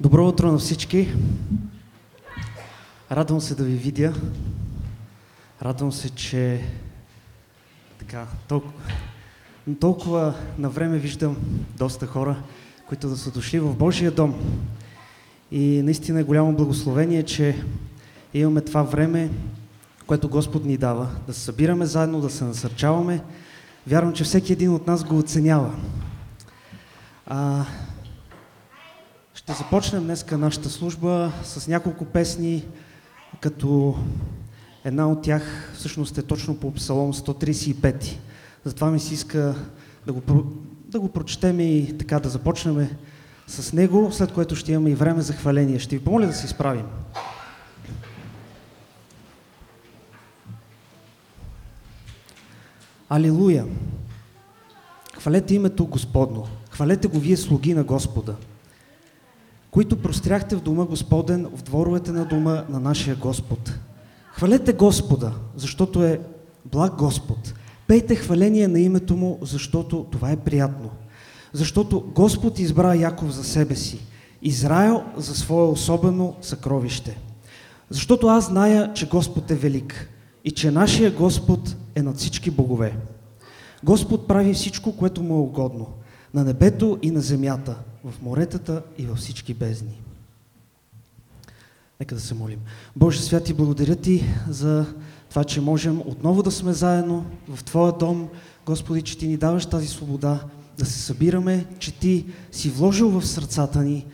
Добро утро на всички! Радвам се да ви видя. Радвам се, че така, толкова, толкова на време виждам доста хора, които да са дошли в Божия дом. И наистина е голямо благословение, че имаме това време, което Господ ни дава, да се събираме заедно, да се насърчаваме. Вярвам, че всеки един от нас го оценява. А, ще започнем днеска нашата служба с няколко песни, като една от тях всъщност е точно по Псалом 135. Затова ми се иска да го, да го прочетем и така да започнем с него, след което ще имаме и време за хваление. Ще ви помоля да се изправим. Алилуя! Хвалете името Господно. Хвалете го вие слуги на Господа които простряхте в дома Господен, в дворовете на дома на нашия Господ. Хвалете Господа, защото е благ Господ. Пейте хваление на името Му, защото това е приятно. Защото Господ избра Яков за себе си, Израел за свое особено съкровище. Защото аз зная, че Господ е велик и че нашия Господ е над всички богове. Господ прави всичко, което му е угодно, на небето и на земята – в моретата и във всички бездни. Нека да се молим. Боже святи, благодаря Ти за това, че можем отново да сме заедно в Твоя дом. Господи, че Ти ни даваш тази свобода да се събираме, че Ти си вложил в сърцата ни,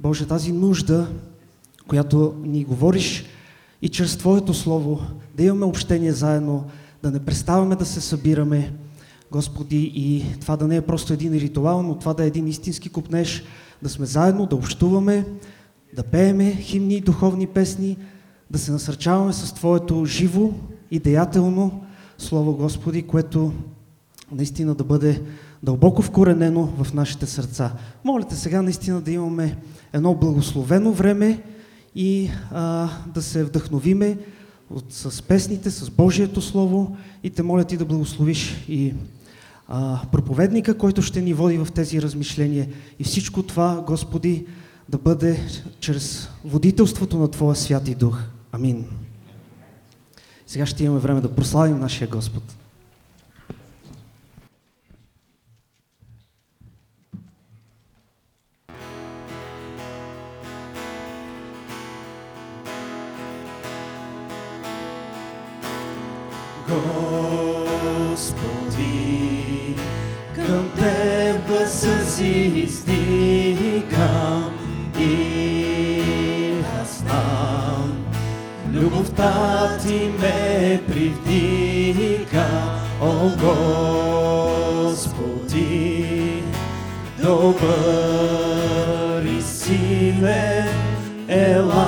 Боже, тази нужда, която ни говориш и чрез Твоето Слово, да имаме общение заедно, да не преставаме да се събираме, Господи, и това да не е просто един ритуал, но това да е един истински купнеж, да сме заедно, да общуваме, да пееме химни и духовни песни, да се насърчаваме с Твоето живо и деятелно Слово, Господи, което наистина да бъде дълбоко вкоренено в нашите сърца. Моля те сега наистина да имаме едно благословено време и а, да се вдъхновиме от, с песните, с Божието Слово и те моля ти да благословиш и а, проповедника, който ще ни води в тези размишления. И всичко това, Господи, да бъде чрез водителството на Твоя святи дух. Амин. Сега ще имаме време да прославим нашия Господ. си Любовта ти ме привдига, о Господи, добър и силен, ела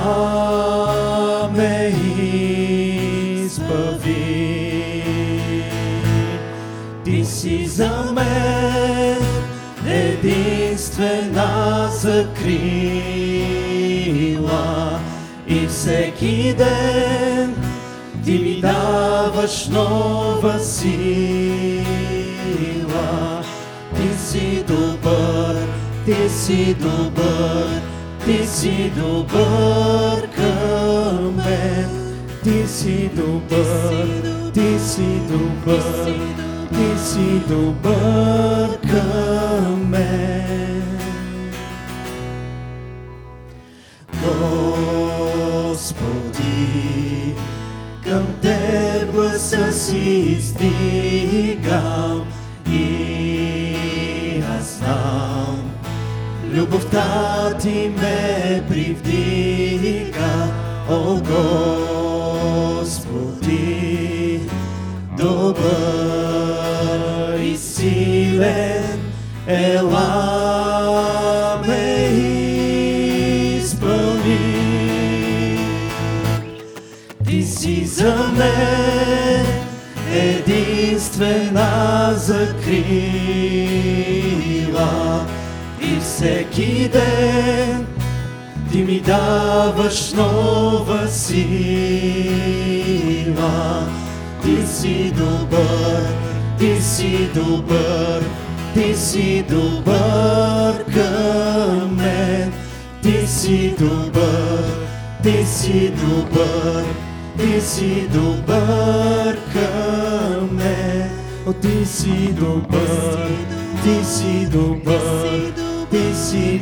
ме избави. Ти си за мен единствена закрила всеки ден ти ми даваш нова сила. Ти си добър, ти си добър, ти си добър към мен. Ти си добър, ти си добър ти си добър към мен. Господи, към Теб гласа си стигам и аз знам, любовта Ти ме привдига, о Господи, добър силен, ела за мен единствена закрила и всеки ден ти ми даваш нова сила. Ти си добър, ти си добър, ти си добър към мен. Ти си добър, ти си добър, ти си добър към мен. О, ти си добър, ти си добър, ти си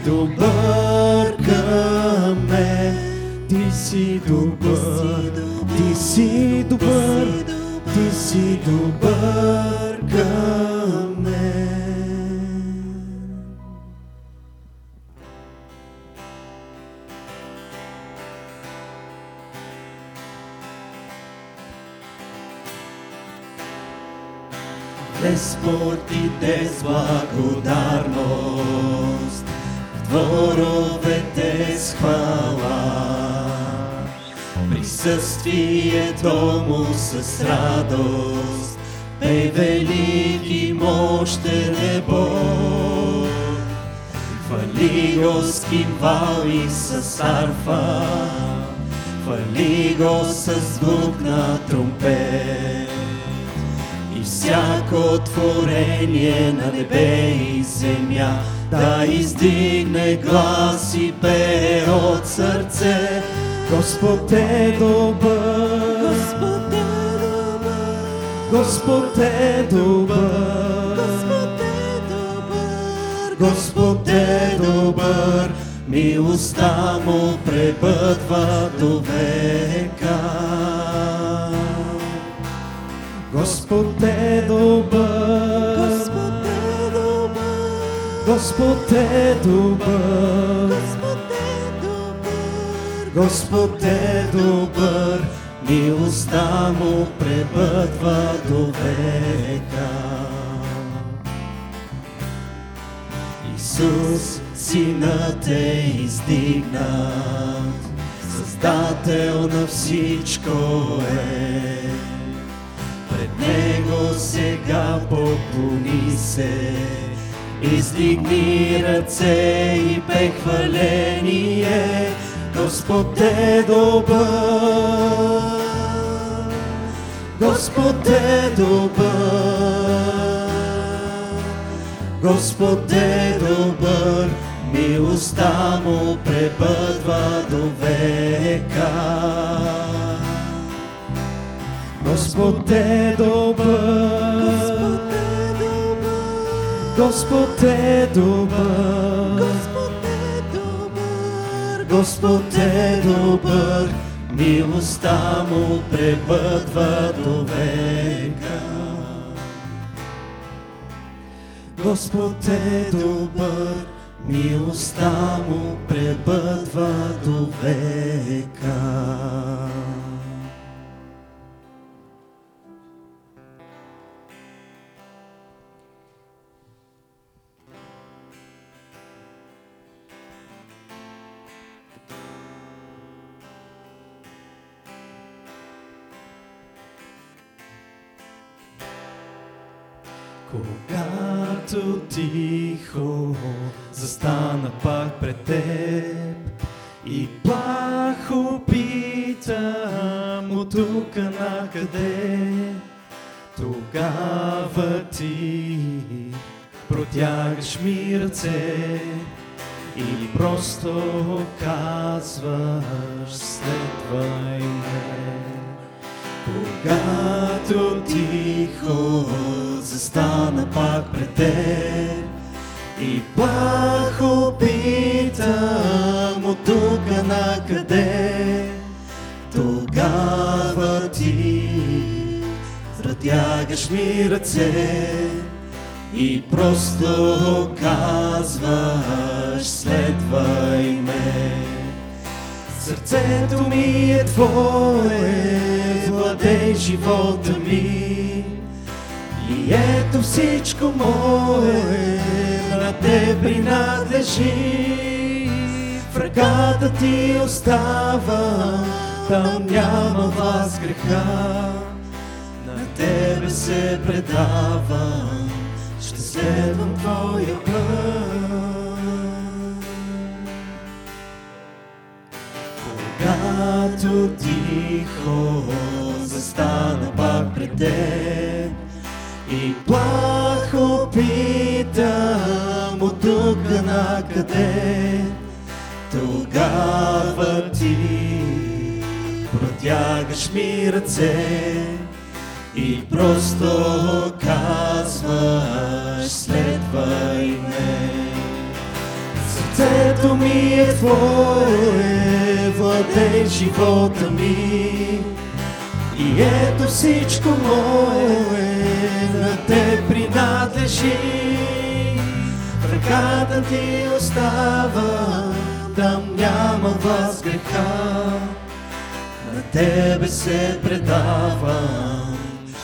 Без портите с благодарност, в дворовете с хвала. Присъствието му с радост, пей велики мощен е Бог. Хвали го с кимвал и с арфа, хвали го с звук на тромпет. Всяко творение на небе и земя. Да издигне глас и пее от сърце. Господ е добър, Господ е добър, Господ е добър, Господ е добър, Господ е добър, милостта му пребъдва до века. Господ е добър, Господ е добър, Господ е добър, Господ е добър, Господ е добър, милостта му пребъдва до века. Исус, Синът е издигнат, Създател на всичко е. Него сега поклони се, издигни ръце и пей. Господ е добър, Господ е добър, Господ е добър, милостта му пребъдва до века. Господ е добър, Господ е добър, Господ е добър, милостта му пребъдва до века. Господ е добър, милостта му пребъдва до века. Когато тихо застана пак пред теб. И плахо питам от тук накъде, тогава ти протягаш ми ръце. Или просто казваш следвай ме. Когато тихо застана пак пред теб и плахо питам от тук накъде, тогава ти протягаш ми ръце и просто казваш следвай ме. Сърцето ми е Твое, владей живота ми. Ето всичко мое на Те принадлежи. В ръката Ти остава, там няма вас греха. На Тебе се предавам, ще следвам Твоя път. Когато тихо застана пак пред теб и плахо питам от тук накъде, Тогава ти протягаш ми ръце и просто казваш следвай ме. Сърцето ми е твое, владей живота ми. И ето всичко мое на те принадлежи. В ръката ти остава, там няма вас греха. На тебе се предавам,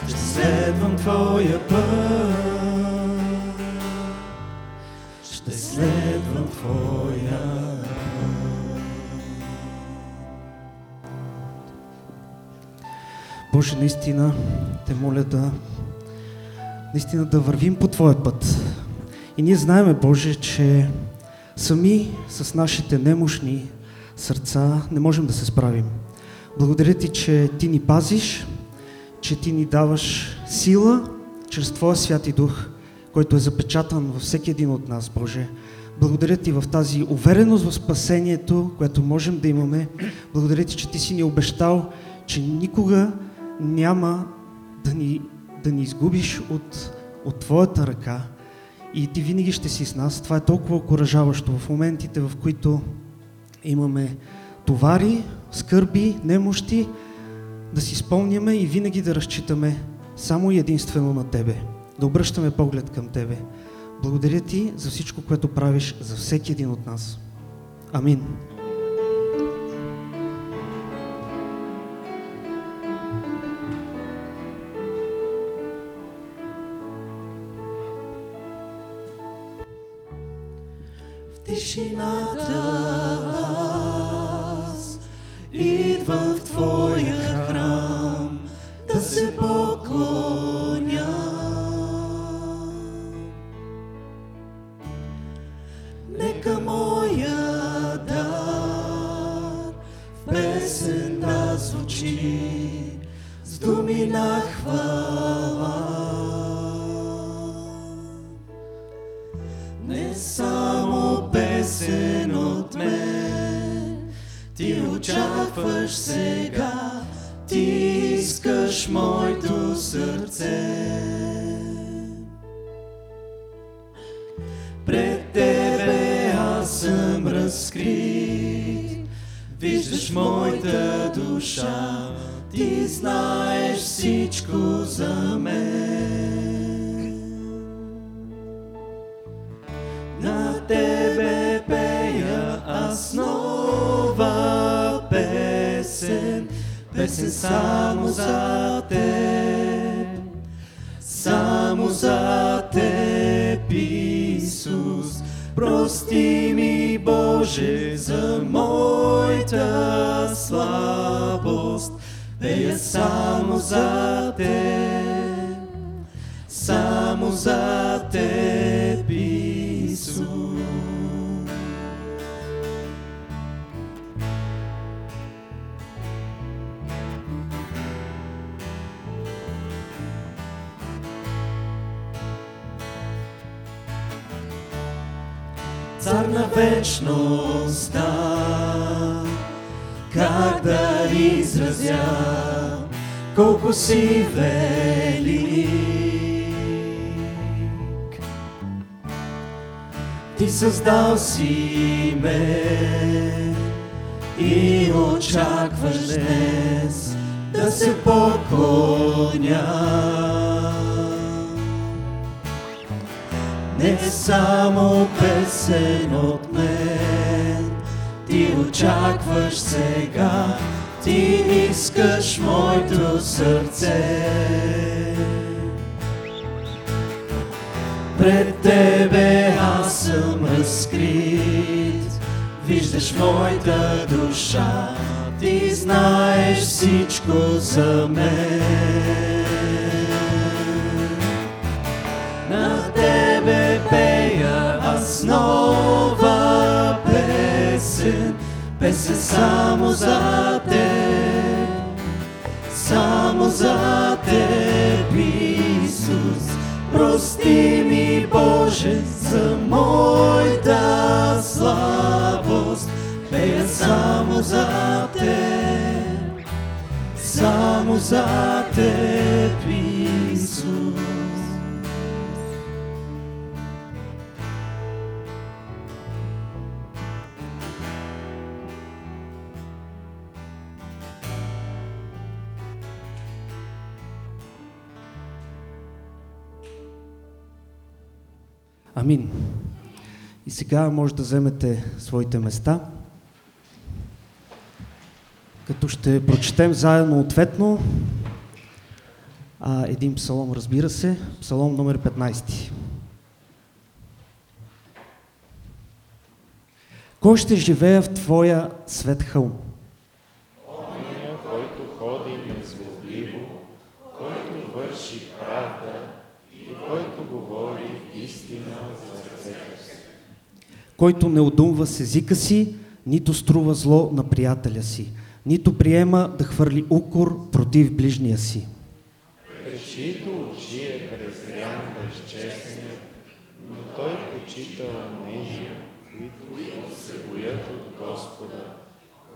ще следвам твоя път. Ще следвам твоя Боже, наистина те моля да наистина да вървим по Твоя път. И ние знаеме, Боже, че сами с нашите немощни сърца не можем да се справим. Благодаря Ти, че Ти ни пазиш, че Ти ни даваш сила чрез Твоя Святи Дух, който е запечатан във всеки един от нас, Боже. Благодаря Ти в тази увереност в спасението, което можем да имаме. Благодаря Ти, че Ти си ни обещал, че никога няма да ни, да ни изгубиш от, от Твоята ръка и Ти винаги ще си с нас. Това е толкова окоръжаващо в моментите, в които имаме товари, скърби, немощи, да си спомняме и винаги да разчитаме само и единствено на Тебе, да обръщаме поглед към Тебе. Благодаря Ти за всичко, което правиш за всеки един от нас. Амин. Krishna. Моята слабост, пея само за теб, само за Исус. Цар на вечността, как да изразя колко си велик. Ти създал си ме и очакваш днес да се поклоня. Не само песен от очакваш сега, ти искаш моето сърце. Пред тебе аз съм разкрит, виждаш моята душа, ти знаеш всичко за мен. Песен, само за теб, само за теб, Исус. Прости ми, Боже, за моята слабост, пея само за Теб, само за Теб, Исус. Амин. И сега може да вземете своите места, като ще прочетем заедно ответно а, един псалом, разбира се, псалом номер 15. Кой ще живее в Твоя свет хълм? Който ходи незлобливо, който върши правда и който говори истина за сърцето си. който не удумва с езика си, нито струва зло на приятеля си, нито приема да хвърли укор против ближния си. Пред чието очи е презрян безчестният, но той почита онези, които се боят от Господа,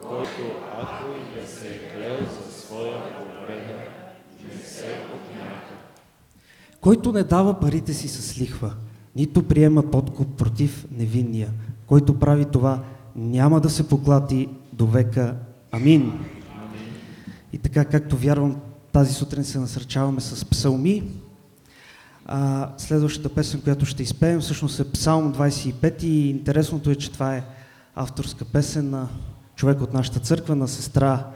който ако и да се е клел за своя победа, не се отмята. Който не дава парите си с лихва, нито приема подкуп против невинния, който прави това, няма да се поклати до века. Амин. И така, както вярвам, тази сутрин се насърчаваме с псалми. А, следващата песен, която ще изпеем, всъщност е Псалм 25 и интересното е, че това е авторска песен на човек от нашата църква, на сестра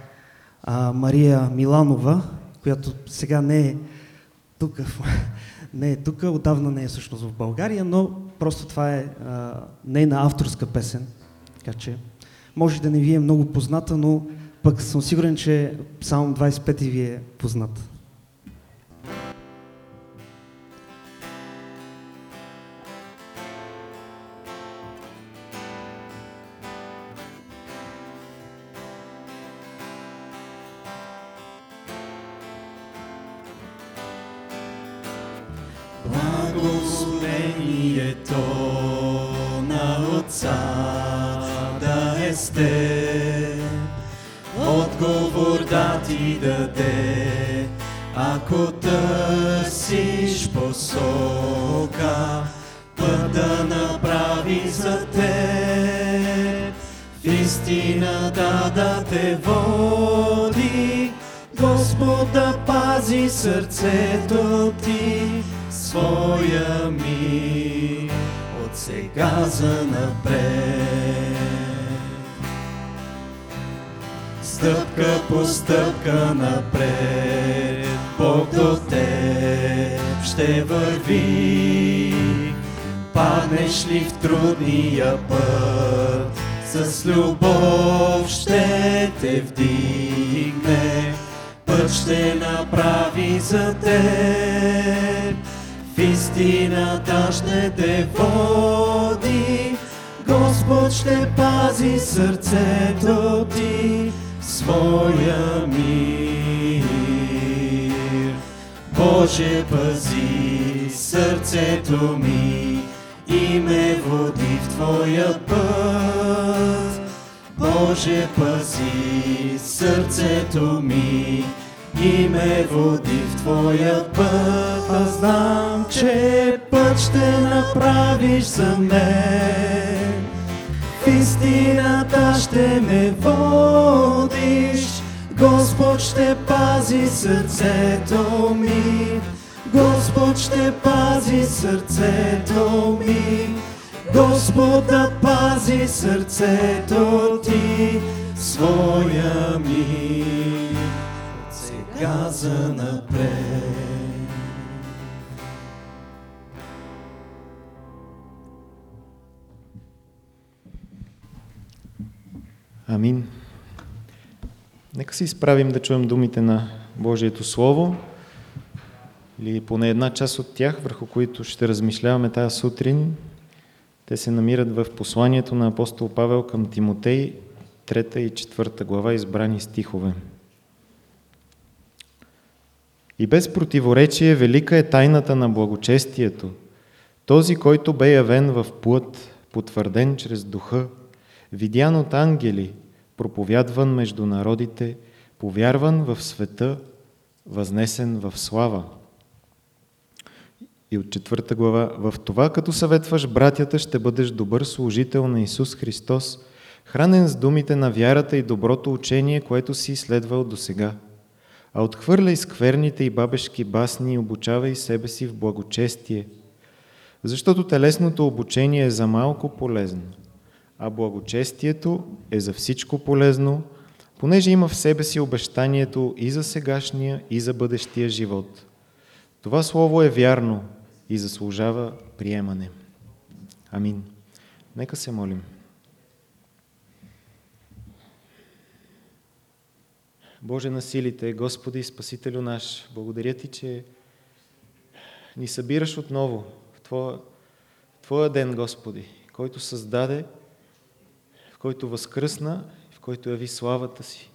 а, Мария Миланова, която сега не е тук, не е тук, отдавна не е всъщност в България, но просто това е а, нейна авторска песен, така че може да не ви е много позната, но пък съм сигурен, че Псалм 25 ви е познат. Сега за напред. Стъпка по стъпка напред, Бог до теб ще върви. Паднеш ли в трудния път, с любов ще те вдигне, път ще направи за теб. В истината ще те води, Господ ще пази сърцето ти, своя мир. Боже, пази сърцето ми и ме води в Твоя път. Боже, пази сърцето ми и ме води в Твоя път. Аз знам, че път ще направиш за мен. Истината ще ме водиш, Господ ще пази сърцето ми. Господ ще пази сърцето ми. Господ да пази сърцето ти, своя ми, от сега за напред. Амин. Нека се изправим да чуем думите на Божието Слово, или поне една част от тях, върху които ще размишляваме тази сутрин. Те се намират в посланието на апостол Павел към Тимотей, 3 и 4 глава, избрани стихове. И без противоречие велика е тайната на благочестието. Този, който бе явен в плът, потвърден чрез духа, видян от ангели, проповядван между народите, повярван в света, възнесен в слава. И от четвърта глава, в това като съветваш братята, ще бъдеш добър служител на Исус Христос, хранен с думите на вярата и доброто учение, което си следвал до сега. А отхвърляй скверните и бабешки басни и обучавай себе си в благочестие, защото телесното обучение е за малко полезно, а благочестието е за всичко полезно, понеже има в себе си обещанието и за сегашния, и за бъдещия живот. Това слово е вярно и заслужава приемане. Амин. Нека се молим. Боже на силите, Господи, Спасителю наш, благодаря Ти, че ни събираш отново в Твоя, Твоя ден, Господи, който създаде, който възкръсна, в който яви славата си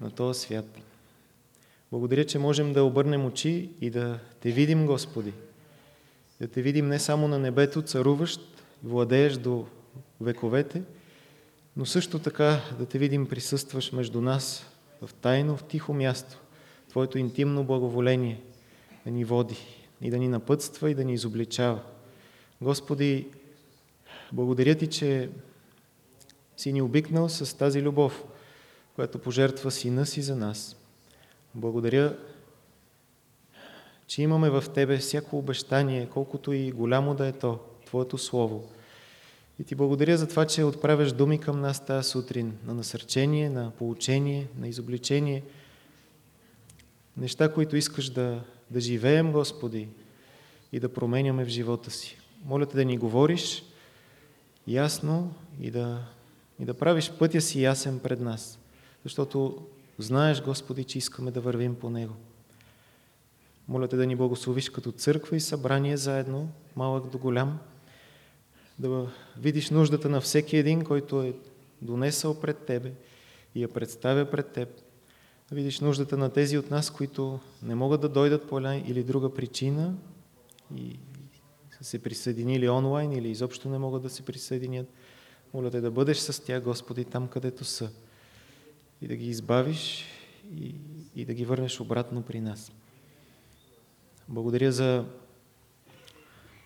на този свят. Благодаря, че можем да обърнем очи и да Те видим, Господи. Да Те видим не само на небето, царуващ, владееш до вековете, но също така да Те видим присъстваш между нас в тайно, в тихо място. Твоето интимно благоволение да ни води и да ни напътства и да ни изобличава. Господи, благодаря Ти, че си ни обикнал с тази любов, която пожертва Сина си за нас. Благодаря, че имаме в Тебе всяко обещание, колкото и голямо да е то, Твоето Слово. И Ти благодаря за това, че отправяш думи към нас тази сутрин на насърчение, на получение, на изобличение. Неща, които искаш да, да живеем, Господи, и да променяме в живота си. Моля Те да ни говориш ясно и да, и да правиш пътя си ясен пред нас. Защото знаеш, Господи, че искаме да вървим по него. Моля Те да ни благословиш като църква и събрание заедно, малък до голям, да видиш нуждата на всеки един, който е донесъл пред Тебе и я представя пред Теб. Да видиш нуждата на тези от нас, които не могат да дойдат по една или друга причина и са се присъединили онлайн или изобщо не могат да се присъединят. Моля те да бъдеш с тях, Господи, там където са и да ги избавиш и, и да ги върнеш обратно при нас. Благодаря за,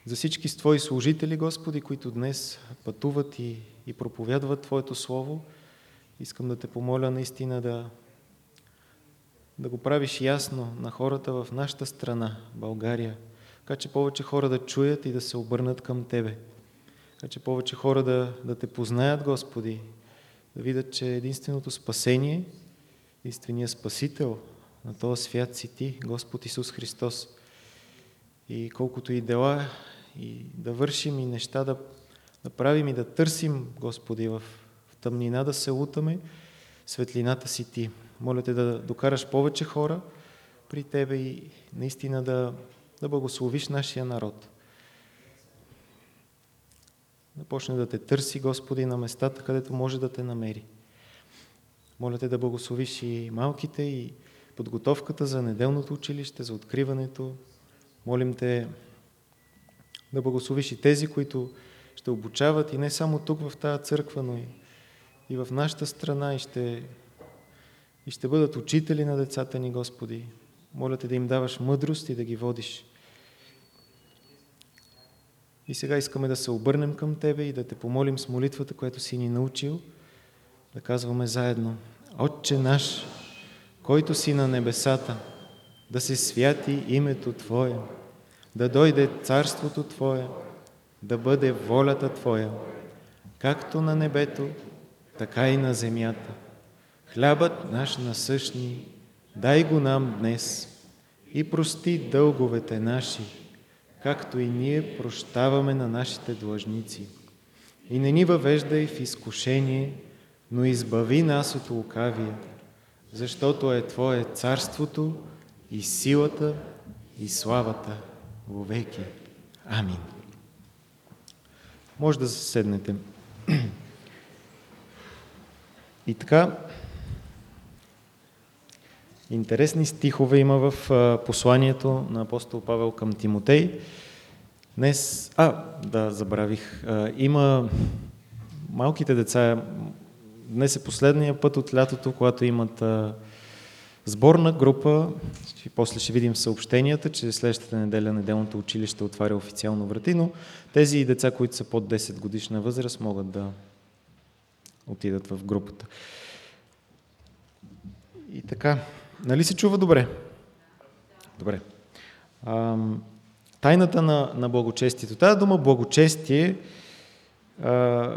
за всички Твои служители, Господи, които днес пътуват и, и проповядват Твоето Слово. Искам да те помоля наистина да, да го правиш ясно на хората в нашата страна, България, така че повече хора да чуят и да се обърнат към Тебе. Така че повече хора да, да Те познаят, Господи, да видят, че единственото спасение, единственият Спасител на този свят си Ти, Господ Исус Христос. И колкото и дела, и да вършим и неща да, да правим и да търсим, Господи, в, в тъмнина да се лутаме, светлината си Ти. Моля Те да докараш повече хора при Тебе и наистина да, да благословиш нашия народ. Да почне да те търси, Господи, на местата, където може да те намери. Моля Те да благословиш и малките, и подготовката за неделното училище, за откриването. Молим Те да благословиш и тези, които ще обучават и не само тук в тази църква, но и, и в нашата страна и ще, и ще бъдат учители на децата ни, Господи. Моля Те да им даваш мъдрост и да ги водиш. И сега искаме да се обърнем към Тебе и да Те помолим с молитвата, която си ни научил, да казваме заедно Отче наш, който си на небесата, да се святи името Твое, да дойде царството Твое, да бъде волята Твоя, както на небето, така и на земята. Хлябът наш насъщни, дай го нам днес и прости дълговете наши, както и ние прощаваме на нашите длъжници. И не ни въвеждай в изкушение, но избави нас от лукавия, защото е Твое царството и силата и славата веки. Амин. Може да заседнете. И така, интересни стихове има в посланието на апостол Павел към Тимотей. Днес, а, да, забравих, има малките деца, днес е последния път от лятото, когато имат сборна група. И после ще видим съобщенията, че следващата неделя неделното училище отваря официално врати, но тези деца, които са под 10 годишна възраст, могат да отидат в групата. И така, нали се чува добре? Добре. Тайната на, на благочестието. Тая дума благочестие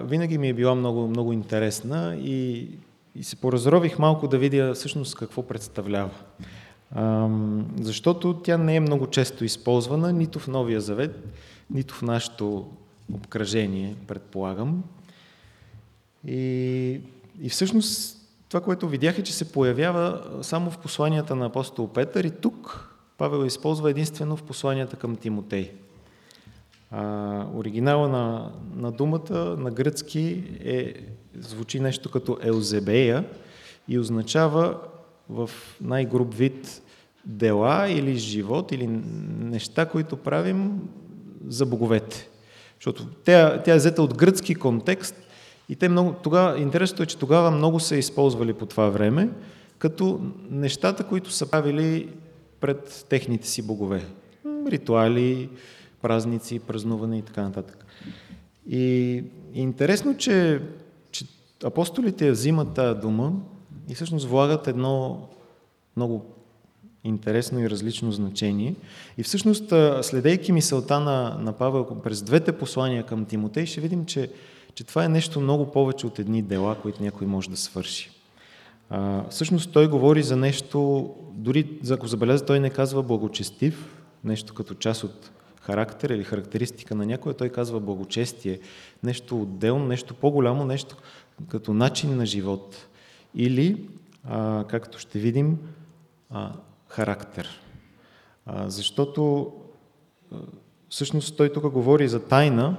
винаги ми е била много, много интересна и, и се поразрових малко да видя всъщност какво представлява. Защото тя не е много често използвана нито в Новия Завет, нито в нашето обкръжение, предполагам. И, и всъщност това, което видях е, че се появява само в посланията на апостол Петър и тук Павел използва единствено в посланията към Тимотей. А, оригинала на, на думата на гръцки е, звучи нещо като елзебея и означава в най-груб вид дела или живот или неща, които правим за боговете. Защото тя, тя е взета от гръцки контекст и те много, тогава, интересното е, че тогава много са използвали по това време, като нещата, които са правили пред техните си богове. Ритуали, празници, празнуване и така нататък. И интересно, че, че апостолите взимат тази дума и всъщност влагат едно много интересно и различно значение. И всъщност, следейки мисълта на, на Павел през двете послания към Тимотей, ще видим, че, че това е нещо много повече от едни дела, които някой може да свърши. А, всъщност той говори за нещо, дори ако забеляза, той не казва благочестив, нещо като част от характер или характеристика на някой, той казва благочестие, нещо отделно, нещо по-голямо, нещо като начин на живот. Или, а, както ще видим, а, характер. А, защото а, всъщност той тук говори за тайна,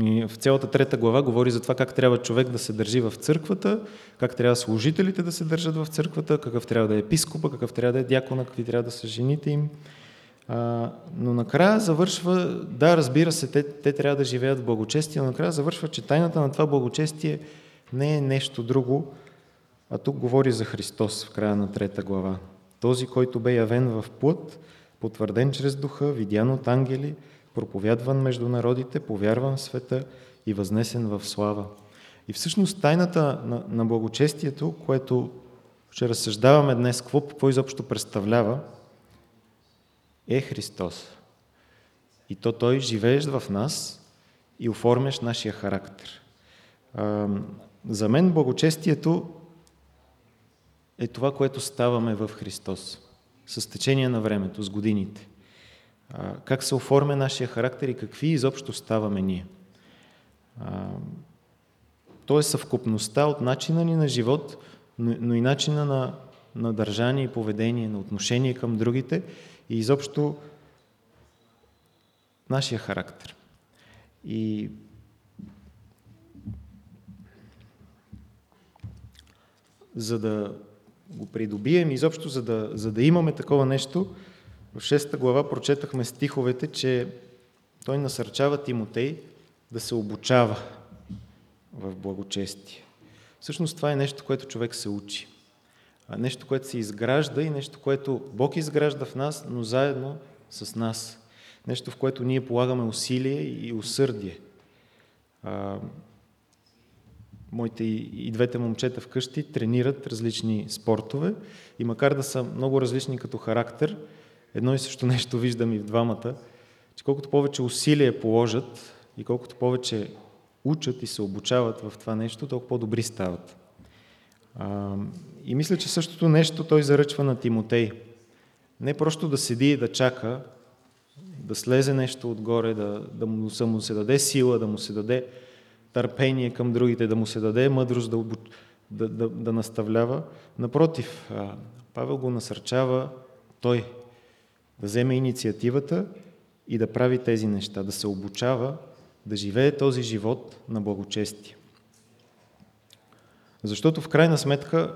и в цялата трета глава говори за това как трябва човек да се държи в църквата, как трябва служителите да се държат в църквата, какъв трябва да е епископа, какъв трябва да е дякона, какви трябва да са жените им. А, но накрая завършва, да, разбира се, те, те трябва да живеят в благочестие, но накрая завършва, че тайната на това благочестие не е нещо друго, а тук говори за Христос в края на трета глава. Този, който бе явен в плът, потвърден чрез духа, видян от ангели, проповядван между народите, повярван в света и възнесен в слава. И всъщност тайната на, на благочестието, което ще разсъждаваме днес, какво, какво изобщо представлява, е Христос. И то Той живееш в нас и оформяш нашия характер. За мен благочестието е това, което ставаме в Христос. С течение на времето, с годините как се оформя нашия характер и какви изобщо ставаме ние. То е съвкупността от начина ни на живот, но и начина на, на държание и поведение, на отношение към другите и изобщо нашия характер. И за да го придобием, изобщо за да, за да имаме такова нещо, в 6 глава прочетахме стиховете, че той насърчава Тимотей да се обучава в благочестие. Всъщност това е нещо, което човек се учи. Нещо, което се изгражда и нещо, което Бог изгражда в нас, но заедно с нас. Нещо, в което ние полагаме усилие и усърдие. Моите и двете момчета вкъщи тренират различни спортове и макар да са много различни като характер, едно и също нещо виждам и в двамата, че колкото повече усилия положат и колкото повече учат и се обучават в това нещо, толкова по-добри стават. А, и мисля, че същото нещо той заръчва на Тимотей. Не просто да седи и да чака, да слезе нещо отгоре, да, да му, да му се даде сила, да му се даде търпение към другите, да му се даде мъдрост да, да, да, да наставлява. Напротив, Павел го насърчава той да вземе инициативата и да прави тези неща, да се обучава, да живее този живот на благочестие. Защото в крайна сметка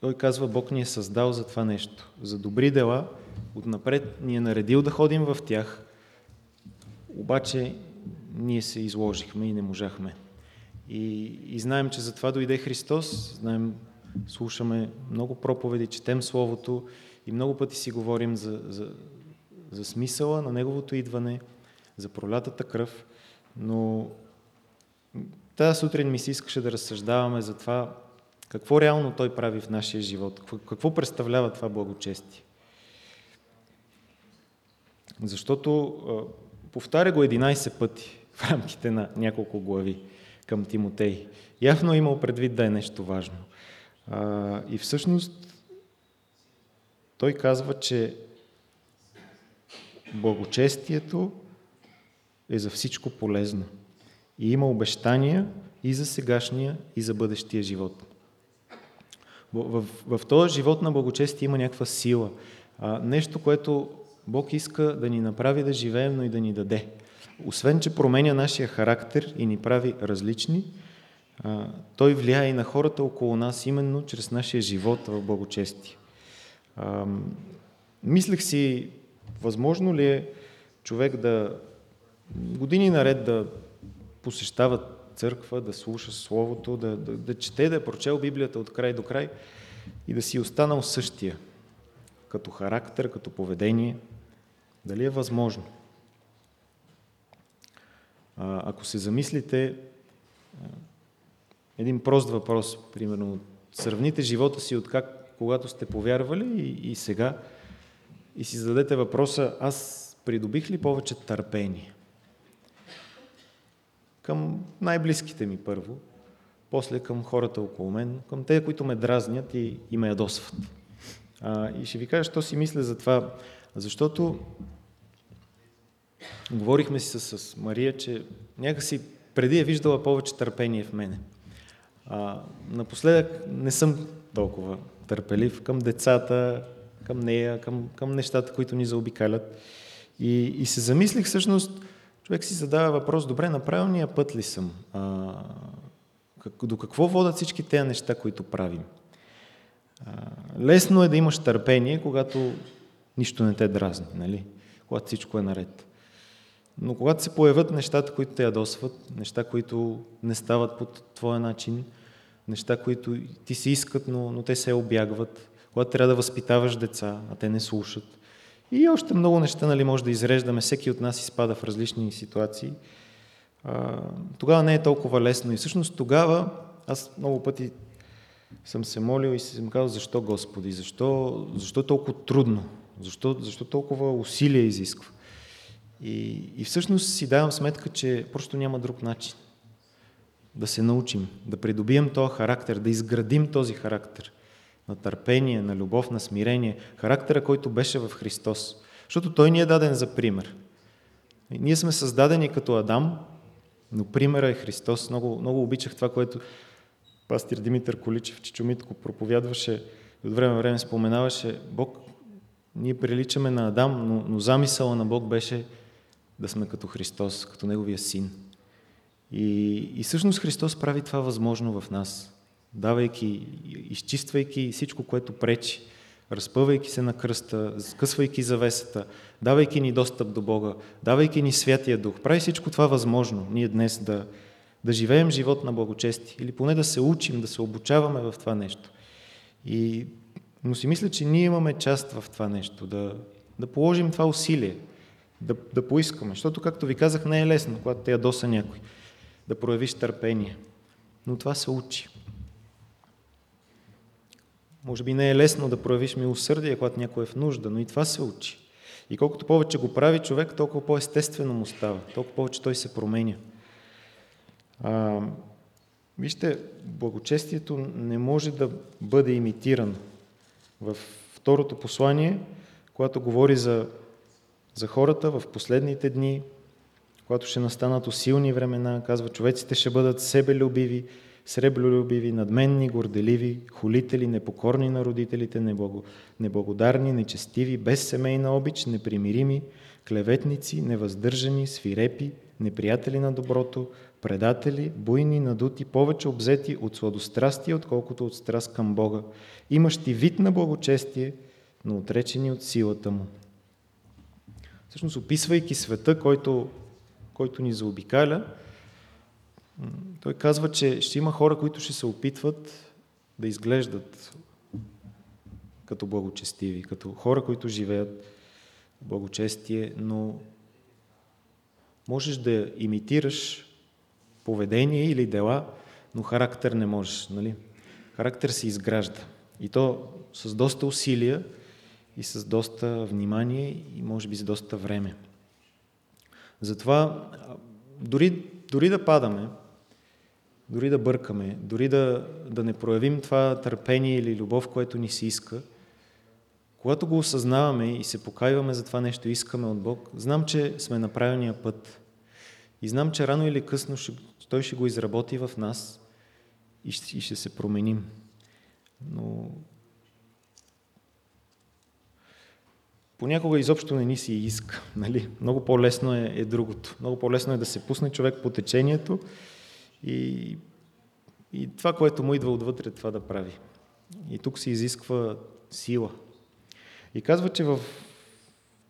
той казва, Бог ни е създал за това нещо. За добри дела, отнапред ни е наредил да ходим в тях, обаче ние се изложихме и не можахме. И, и знаем, че за това дойде Христос, знаем, слушаме много проповеди, четем Словото и много пъти си говорим за, за, за смисъла на Неговото идване, за пролятата кръв, но тази сутрин ми се искаше да разсъждаваме за това какво реално Той прави в нашия живот, какво представлява това благочестие. Защото повтаря го 11 пъти в рамките на няколко глави към Тимотей. Явно е имал предвид да е нещо важно. И всъщност той казва, че благочестието е за всичко полезно. И има обещания и за сегашния, и за бъдещия живот. В, в, този живот на благочестие има някаква сила. А, нещо, което Бог иска да ни направи да живеем, но и да ни даде. Освен, че променя нашия характер и ни прави различни, той влияе и на хората около нас, именно чрез нашия живот в благочестие. Мислех си, възможно ли е човек да години наред да посещава църква, да слуша Словото, да, да, да чете, да е прочел Библията от край до край и да си останал същия, като характер, като поведение. Дали е възможно? Ако се замислите, един прост въпрос, примерно, сравните живота си от как, когато сте повярвали и, и сега, и си зададете въпроса, аз придобих ли повече търпение? Към най-близките ми първо, после към хората около мен, към те, които ме дразнят и, и ме ядосват. А, и ще ви кажа, що си мисля за това, защото Говорихме си с, с Мария, че някакси преди е виждала повече търпение в мене. А, напоследък не съм толкова търпелив към децата, към нея, към, към нещата, които ни заобикалят. И, и се замислих всъщност, човек си задава въпрос, добре, на правилния път ли съм? А, как, до какво водят всички тези неща, които правим? А, лесно е да имаш търпение, когато нищо не те дразни, нали? когато всичко е наред. Но когато се появят нещата, които те ядосват, неща, които не стават по твоя начин, неща, които ти си искат, но, но те се обягват, когато трябва да възпитаваш деца, а те не слушат. И още много неща, нали, може да изреждаме, всеки от нас изпада в различни ситуации. А, тогава не е толкова лесно. И всъщност тогава аз много пъти съм се молил и съм казал, защо Господи, защо, защо е толкова трудно, защо, защо толкова усилия изисква. И, и всъщност си давам сметка, че просто няма друг начин да се научим, да придобием този характер, да изградим този характер на търпение, на любов, на смирение, характера, който беше в Христос. Защото Той ни е даден за пример. И ние сме създадени като Адам, но примера е Христос. Много, много обичах това, което пастир Димитър Количев, Чичумитко проповядваше, от време на време споменаваше, Бог, ние приличаме на Адам, но, но замисъла на Бог беше да сме като Христос, като Неговия син. И, и всъщност Христос прави това възможно в нас, давайки, изчиствайки всичко, което пречи, разпъвайки се на кръста, скъсвайки завесата, давайки ни достъп до Бога, давайки ни Святия Дух. Прави всичко това възможно, ние днес да, да живеем живот на благочести или поне да се учим, да се обучаваме в това нещо. И, но си мисля, че ние имаме част в това нещо, да, да положим това усилие – да, да поискаме. Защото, както ви казах, не е лесно, когато те ядоса някой, да проявиш търпение. Но това се учи. Може би не е лесно да проявиш милосърдие, когато някой е в нужда, но и това се учи. И колкото повече го прави човек, толкова по-естествено му става, толкова повече той се променя. А, вижте, благочестието не може да бъде имитирано. В второто послание, когато говори за за хората в последните дни, когато ще настанат усилни времена, казва, човеците ще бъдат себелюбиви, сребролюбиви, надменни, горделиви, холители, непокорни на родителите, неблагодарни, нечестиви, без семейна обич, непримирими, клеветници, невъздържани, свирепи, неприятели на доброто, предатели, буйни, надути, повече обзети от сладострастие, отколкото от страст към Бога, имащи вид на благочестие, но отречени от силата му. Всъщност, описвайки света, който, който ни заобикаля, Той казва, че ще има хора, които ще се опитват да изглеждат като благочестиви, като хора, които живеят благочестие, но можеш да имитираш поведение или дела, но характер не можеш. Нали? Характер се изгражда. И то с доста усилия и с доста внимание и може би с доста време. Затова дори, дори да падаме, дори да бъркаме, дори да, да не проявим това търпение или любов, което ни се иска, когато го осъзнаваме и се покайваме за това нещо, искаме от Бог, знам, че сме на правилния път. И знам, че рано или късно ще, Той ще го изработи в нас и ще, и ще се променим. Но понякога изобщо не ни си иска. Нали? Много по-лесно е, е другото. Много по-лесно е да се пусне човек по течението и, и това, което му идва отвътре, това да прави. И тук се изисква сила. И казва, че в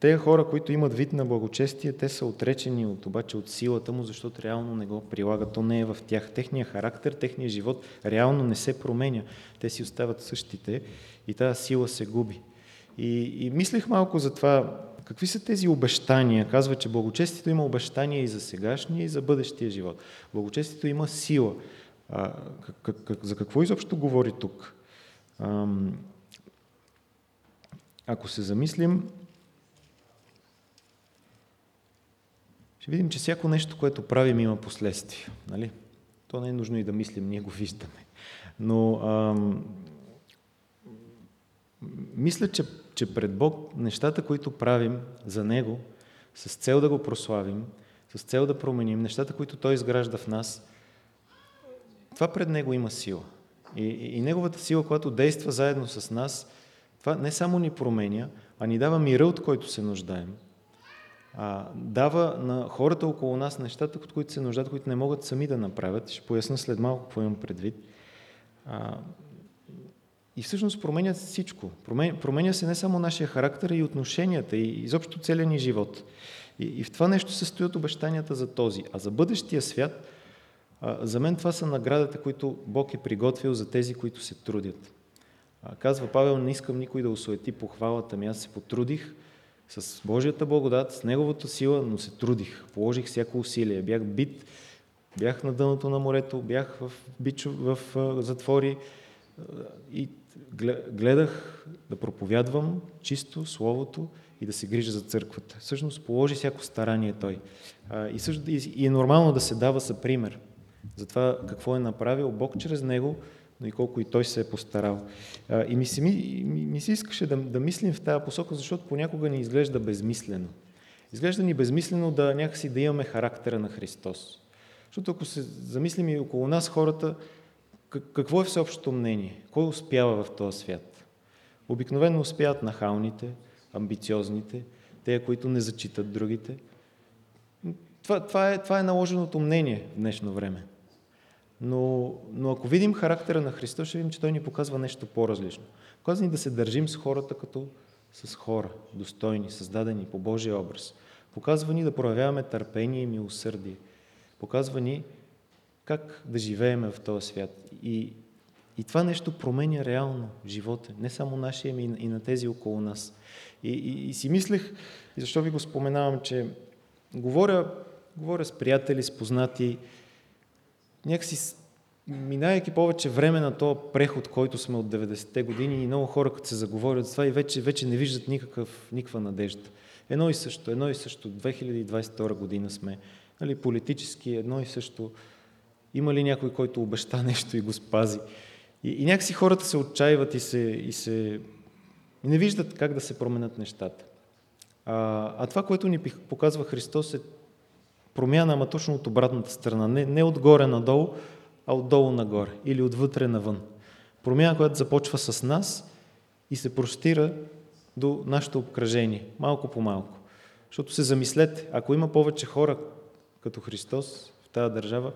тези хора, които имат вид на благочестие, те са отречени от, обаче от силата му, защото реално не го прилагат. То не е в тях. Техния характер, техния живот реално не се променя. Те си остават същите и тази сила се губи. И, и мислех малко за това, какви са тези обещания. Казва, че благочестието има обещания и за сегашния, и за бъдещия живот. Благочестието има сила. А, как, как, за какво изобщо говори тук? Ам, ако се замислим, ще видим, че всяко нещо, което правим, има последствия. Нали? То не е нужно и да мислим, ние го виждаме. Но ам, мисля, че, че пред Бог нещата, които правим за Него, с цел да го прославим, с цел да променим, нещата, които Той изгражда в нас, това пред Него има сила. И, и, и Неговата сила, която действа заедно с нас, това не само ни променя, а ни дава мира, от който се нуждаем. А, дава на хората около нас нещата, от които се нуждаят, които не могат сами да направят. Ще поясна след малко какво имам предвид. А, и всъщност променя всичко. Променя, променя се не само нашия характер, и отношенията, и изобщо целият ни живот. И, и в това нещо се стоят обещанията за този. А за бъдещия свят, а, за мен това са наградите, които Бог е приготвил за тези, които се трудят. А, казва Павел, не искам никой да осуети похвалата ми. Аз се потрудих с Божията благодат, с Неговата сила, но се трудих. Положих всяко усилие. Бях бит, бях на дъното на морето, бях в, бичо, в затвори и гледах да проповядвам чисто Словото и да се грижа за църквата. Всъщност положи всяко старание той. И, също, и е нормално да се дава за пример за това какво е направил Бог чрез него, но и колко и той се е постарал. И ми се, ми, ми се искаше да, да мислим в тази посока, защото понякога ни изглежда безмислено. Изглежда ни безмислено да някакси да имаме характера на Христос. Защото ако се замислим и около нас хората, какво е всеобщото мнение? Кой успява в този свят? Обикновено успяват нахалните, амбициозните, те, които не зачитат другите. Това, това, е, това е наложеното мнение в днешно време. Но, но ако видим характера на Христос, ще видим, че Той ни показва нещо по-различно. Показва ни да се държим с хората като с хора, достойни, създадени по Божия образ. Показва ни да проявяваме търпение и милосърдие. Показва ни как да живееме в този свят. И, и това нещо променя реално живота, не само нашия, ами и на тези около нас. И, и, и си мислех, и защо ви го споменавам, че говоря, говоря с приятели, с познати, някакси минайки повече време на този преход, който сме от 90-те години и много хора, като се заговорят за това и вече, вече не виждат никакъв, никаква надежда. Едно и също, едно и също, 2022 година сме, нали, политически едно и също. Има ли някой, който обеща нещо и го спази? И, и някакси хората се отчаиват и, се, и, се, и не виждат как да се променят нещата. А, а това, което ни показва Христос е промяна, ама точно от обратната страна. Не, не отгоре надолу, а отдолу нагоре или отвътре навън. Промяна, която започва с нас и се простира до нашето обкръжение, малко по малко. Защото се замислете, ако има повече хора като Христос в тази държава,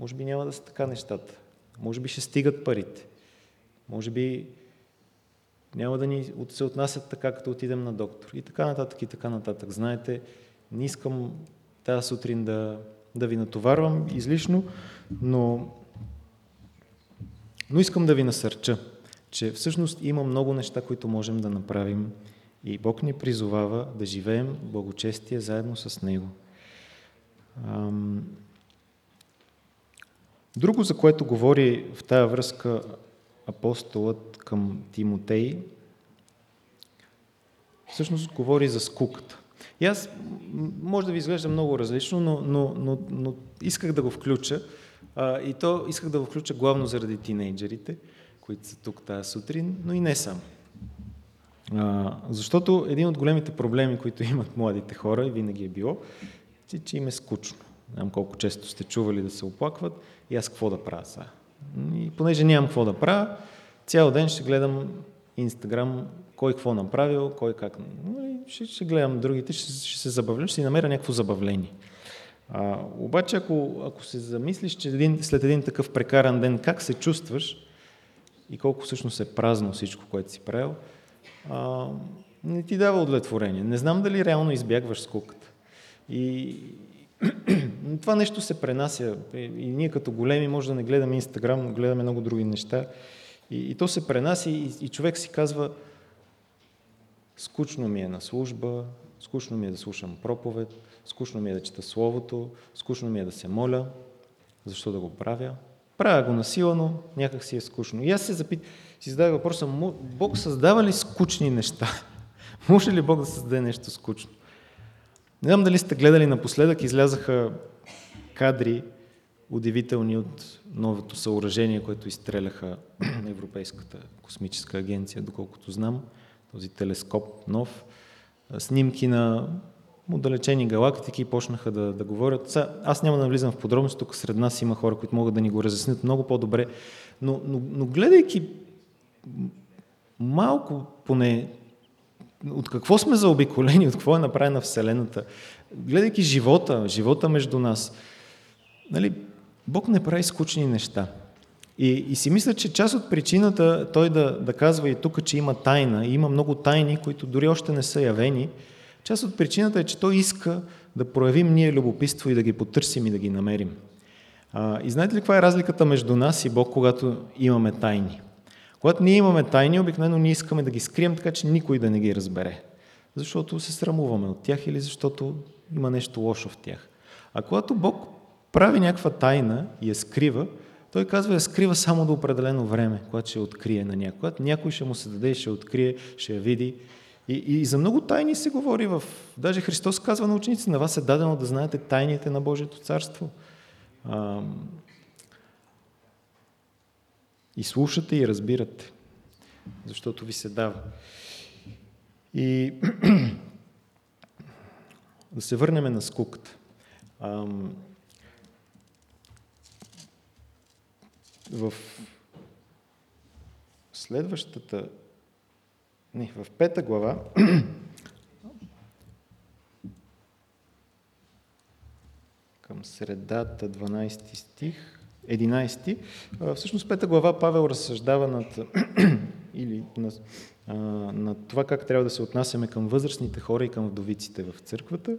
може би няма да са така нещата. Може би ще стигат парите. Може би няма да ни се отнасят така, като отидем на доктор. И така нататък, и така нататък. Знаете, не искам тази сутрин да, да ви натоварвам излишно, но, но искам да ви насърча, че всъщност има много неща, които можем да направим и Бог ни призовава да живеем благочестие заедно с Него. Ам... Друго, за което говори в тая връзка апостолът към Тимотей, всъщност говори за скуката. И аз, може да ви изглежда много различно, но, но, но, но исках да го включа. А, и то исках да го включа главно заради тинейджерите, които са тук тази сутрин, но и не само. А, защото един от големите проблеми, които имат младите хора, винаги е било, че, че им е скучно. Знам колко често сте чували да се оплакват и аз какво да правя сега. И понеже нямам какво да правя, цял ден ще гледам Инстаграм, кой какво направил, кой как. Ще, ще гледам другите, ще, ще се забавлям, ще си намеря някакво забавление. А, обаче, ако, ако се замислиш, че един, след един такъв прекаран ден, как се чувстваш и колко всъщност е празно всичко, което си правил, а, не ти дава удовлетворение. Не знам дали реално избягваш скуката. И това нещо се пренася. И ние като големи може да не гледаме Инстаграм, гледаме много други неща. И, и то се пренася и, и човек си казва, скучно ми е на служба, скучно ми е да слушам проповед, скучно ми е да чета Словото, скучно ми е да се моля. Защо да го правя? Правя го насилано, някак си е скучно. И аз се запит, си задавах въпроса, Бог създава ли скучни неща? Може ли Бог да създаде нещо скучно? Не знам дали сте гледали напоследък, излязаха кадри удивителни от новото съоръжение, което изстреляха Европейската космическа агенция, доколкото знам, този телескоп нов, снимки на отдалечени галактики почнаха да, да говорят. Са, аз няма да навлизам в подробности, тук сред нас има хора, които могат да ни го разяснят много по-добре, но, но, но гледайки малко поне от какво сме заобиколени, от какво е направена Вселената, гледайки живота, живота между нас, нали, Бог не прави скучни неща. И, и си мисля, че част от причината той да, да казва и тук, че има тайна, и има много тайни, които дори още не са явени, част от причината е, че той иска да проявим ние любопитство и да ги потърсим и да ги намерим. А, и знаете ли каква е разликата между нас и Бог, когато имаме тайни? Когато ние имаме тайни, обикновено ние искаме да ги скрием, така че никой да не ги разбере. Защото се срамуваме от тях или защото има нещо лошо в тях. А когато Бог прави някаква тайна и я скрива, той казва, я скрива само до определено време, когато ще открие на някой. Когато някой ще му се даде, ще открие, ще я види. И, и за много тайни се говори в... Даже Христос казва на ученици, на вас е дадено да знаете тайните на Божието царство. И слушате и разбирате, защото ви се дава. И да се върнем на скуката. в следващата, не, в пета глава, към средата, 12 стих, 11. Всъщност, пета глава Павел разсъждава над, или на, на това как трябва да се отнасяме към възрастните хора и към вдовиците в църквата,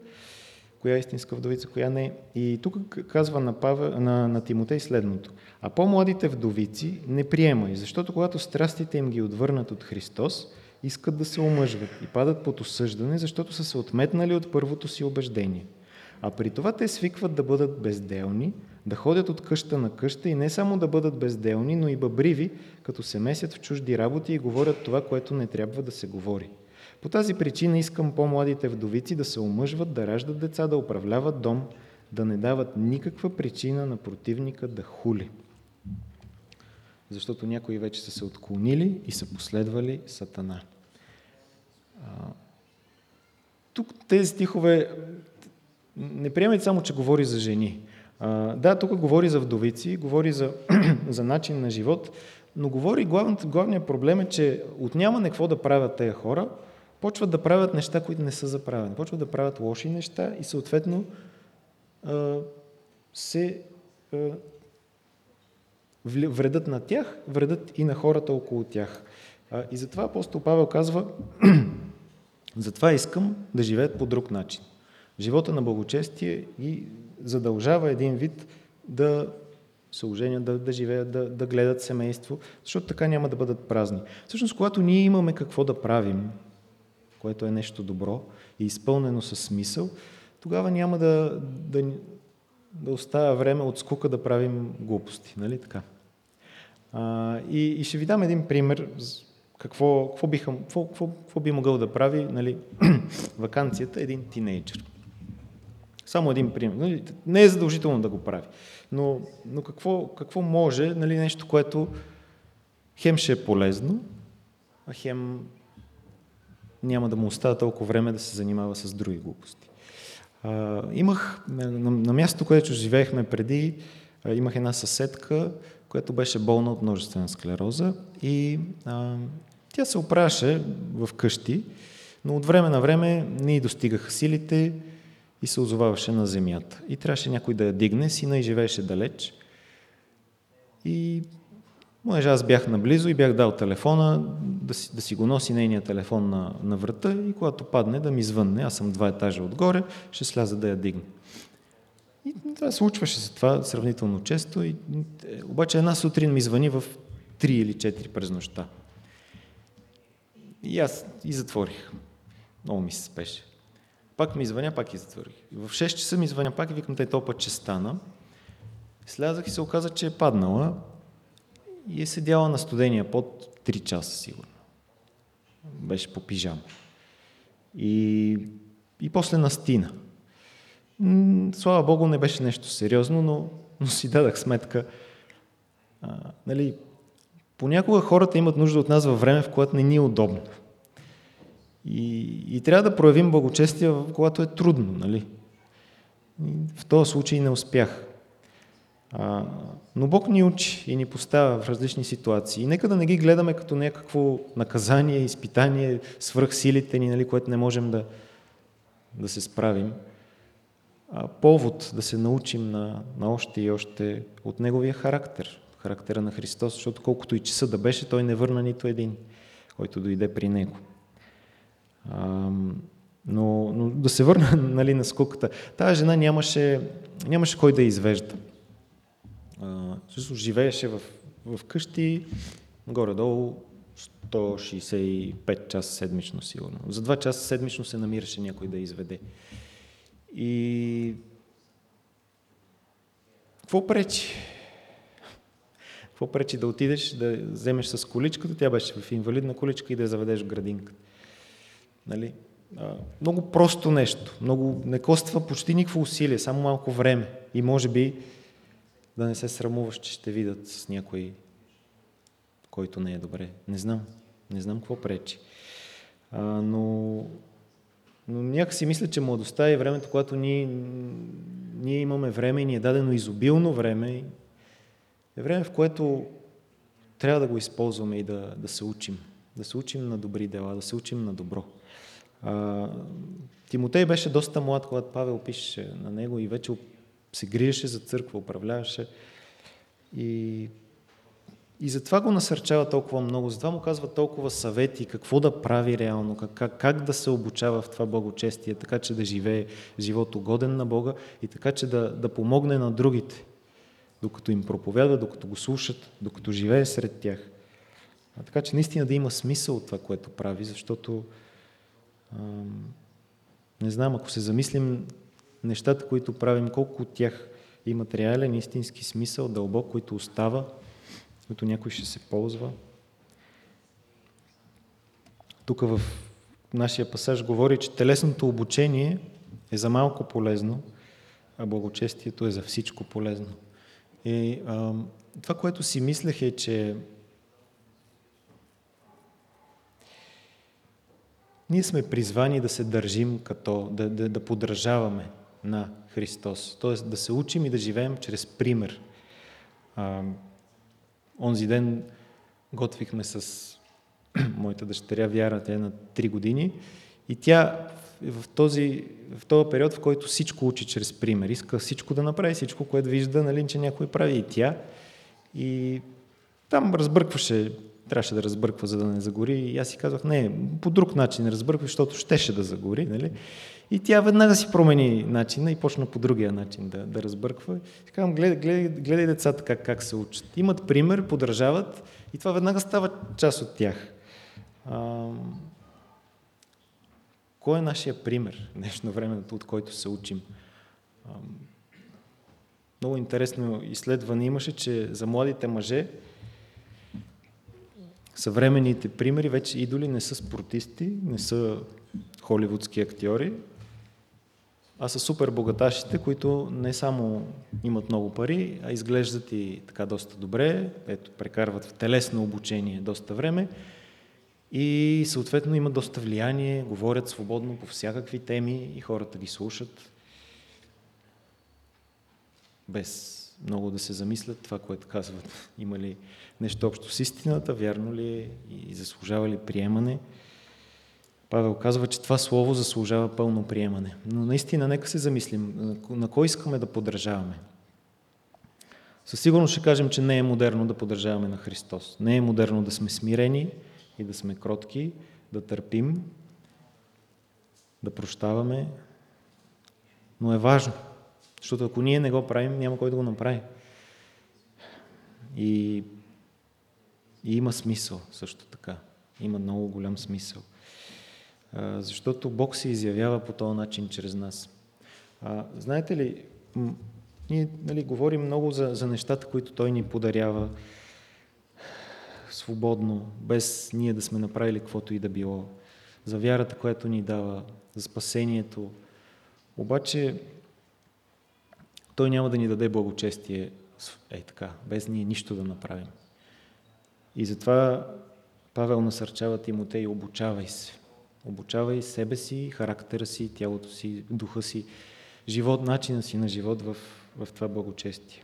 коя е истинска вдовица, коя не. И тук казва на, Павел, на, на Тимотей следното. А по-младите вдовици не приемай, защото когато страстите им ги отвърнат от Христос, искат да се омъжват и падат под осъждане, защото са се отметнали от първото си убеждение. А при това те свикват да бъдат безделни, да ходят от къща на къща и не само да бъдат безделни, но и бъбриви, като се месят в чужди работи и говорят това, което не трябва да се говори. По тази причина искам по-младите вдовици да се омъжват, да раждат деца, да управляват дом, да не дават никаква причина на противника да хули. Защото някои вече са се отклонили и са последвали Сатана. Тук тези стихове не приемайте само, че говори за жени. А, да, тук говори за вдовици, говори за, за начин на живот, но говори, главният, главният проблем е, че от няма какво да правят тези хора, почват да правят неща, които не са заправени. Почват да правят лоши неща и съответно а, се а, вредят на тях, вредят и на хората около тях. А, и затова апостол Павел казва, затова искам да живеят по друг начин живота на благочестие и задължава един вид да се оженят, да, да живеят, да, да гледат семейство, защото така няма да бъдат празни. Всъщност, когато ние имаме какво да правим, което е нещо добро и изпълнено със смисъл, тогава няма да, да, да оставя време от скука да правим глупости. Нали така? А, и, и ще ви дам един пример какво, какво, биха, какво, какво, какво би могъл да прави нали, вакансията един тинейджър. Само един пример. Нали, не е задължително да го прави. Но, но какво, какво може, нали, нещо, което хем ще е полезно, а хем няма да му остава толкова време да се занимава с други глупости. А, имах, на, на, на мястото, където живеехме преди, а, имах една съседка, която беше болна от множествена склероза и а, тя се оправяше в къщи, но от време на време не й достигаха силите и се озоваваше на земята. И трябваше някой да я дигне, сина и живееше далеч. И Може аз бях наблизо и бях дал телефона да си, да си го носи нейния телефон на, на врата и когато падне да ми звънне, аз съм два етажа отгоре, ще сляза да я дигне. И това случваше се това сравнително често. И, е, обаче една сутрин ми звъни в 3 или 4 през нощта. И аз и затворих. Много ми се спеше. Пак ми звъня, пак и затворих. И в 6 часа ми звъня пак и викам, тъй топът, че стана. Слязах и се оказа, че е паднала и е седяла на студения под 3 часа сигурно. Беше по пижама. И, и после настина. Слава Богу, не беше нещо сериозно, но, но си дадах сметка. А, нали, понякога хората имат нужда от нас във време, в което не ни е удобно. И, и трябва да проявим благочестие, когато е трудно. Нали? В този случай не успях. А, но Бог ни учи и ни поставя в различни ситуации. И нека да не ги гледаме като някакво наказание, изпитание, свръх силите ни, нали, което не можем да, да се справим. А повод да се научим на, на още и още от Неговия характер, характера на Христос, защото колкото и часа да беше, Той не върна нито един, който дойде при Него. Но, но да се върна нали, на скуката. Тая жена нямаше, нямаше кой да извежда. Също живееше в, в къщи, горе-долу 165 часа седмично сигурно. За 2 часа седмично се намираше някой да изведе. И какво пречи? Какво пречи да отидеш, да вземеш с количката, тя беше в инвалидна количка и да я заведеш в градинката. Нали? Много просто нещо, много не коства почти никакво усилие, само малко време. И може би да не се срамуваш, че ще видят с някой, който не е добре. Не знам. Не знам какво пречи. А, но, но някак мисля, че младостта е времето, когато ние, ние имаме време и ни е дадено изобилно време. Е време, в което трябва да го използваме и да, да се учим. Да се учим на добри дела, да се учим на добро. А, Тимотей беше доста млад, когато Павел пише на него и вече се гриеше за църква, управляваше. И, и затова го насърчава толкова много, затова му казва толкова съвети, какво да прави реално, как, как да се обучава в това благочестие, така че да живее живот угоден на Бога и така че да, да помогне на другите, докато им проповядва, докато го слушат, докато живее сред тях. А така че наистина да има смисъл от това, което прави, защото не знам, ако се замислим нещата, които правим, колко от тях имат реален, истински смисъл, дълбок, който остава, който някой ще се ползва. Тук в нашия пасаж говори, че телесното обучение е за малко полезно, а благочестието е за всичко полезно. И а, това, което си мислех е, че ние сме призвани да се държим като, да, да, да подражаваме на Христос. Т.е. да се учим и да живеем чрез пример. А, онзи ден готвихме с моята дъщеря Вяра, тя е на 3 години, и тя в този, в този период, в който всичко учи чрез пример, иска всичко да направи, всичко, което вижда, нали, че някой прави и тя. И там разбъркваше трябваше да разбърква, за да не загори. И аз си казах, не, по друг начин разбърква, защото щеше да загори. Нали? И тя веднага си промени начина и почна по другия начин да, да разбърква. И казвам, гледай, гледай, гледай децата как, как се учат. Имат пример, подражават и това веднага става част от тях. А, кой е нашия пример днешно време, от който се учим? А, много интересно изследване имаше, че за младите мъже съвременните примери, вече идоли не са спортисти, не са холивудски актьори, а са супер богаташите, които не само имат много пари, а изглеждат и така доста добре, ето, прекарват в телесно обучение доста време и съответно имат доста влияние, говорят свободно по всякакви теми и хората ги слушат без много да се замислят това, което казват. Има ли нещо общо с истината, вярно ли е и заслужава ли приемане. Павел казва, че това слово заслужава пълно приемане. Но наистина, нека се замислим, на кой искаме да подражаваме. Със сигурност ще кажем, че не е модерно да подражаваме на Христос. Не е модерно да сме смирени и да сме кротки, да търпим, да прощаваме. Но е важно, защото ако ние не го правим, няма кой да го направи. И, и има смисъл също така. Има много голям смисъл. Защото Бог се изявява по този начин чрез нас. Знаете ли, ние нали, говорим много за, за нещата, които Той ни подарява свободно, без ние да сме направили каквото и да било. За вярата, която ни дава, за спасението. Обаче той няма да ни даде благочестие е така, без ние нищо да направим. И затова Павел насърчава Тимотей, обучавай се. Обучавай себе си, характера си, тялото си, духа си, живот, начина си на живот в, в това благочестие.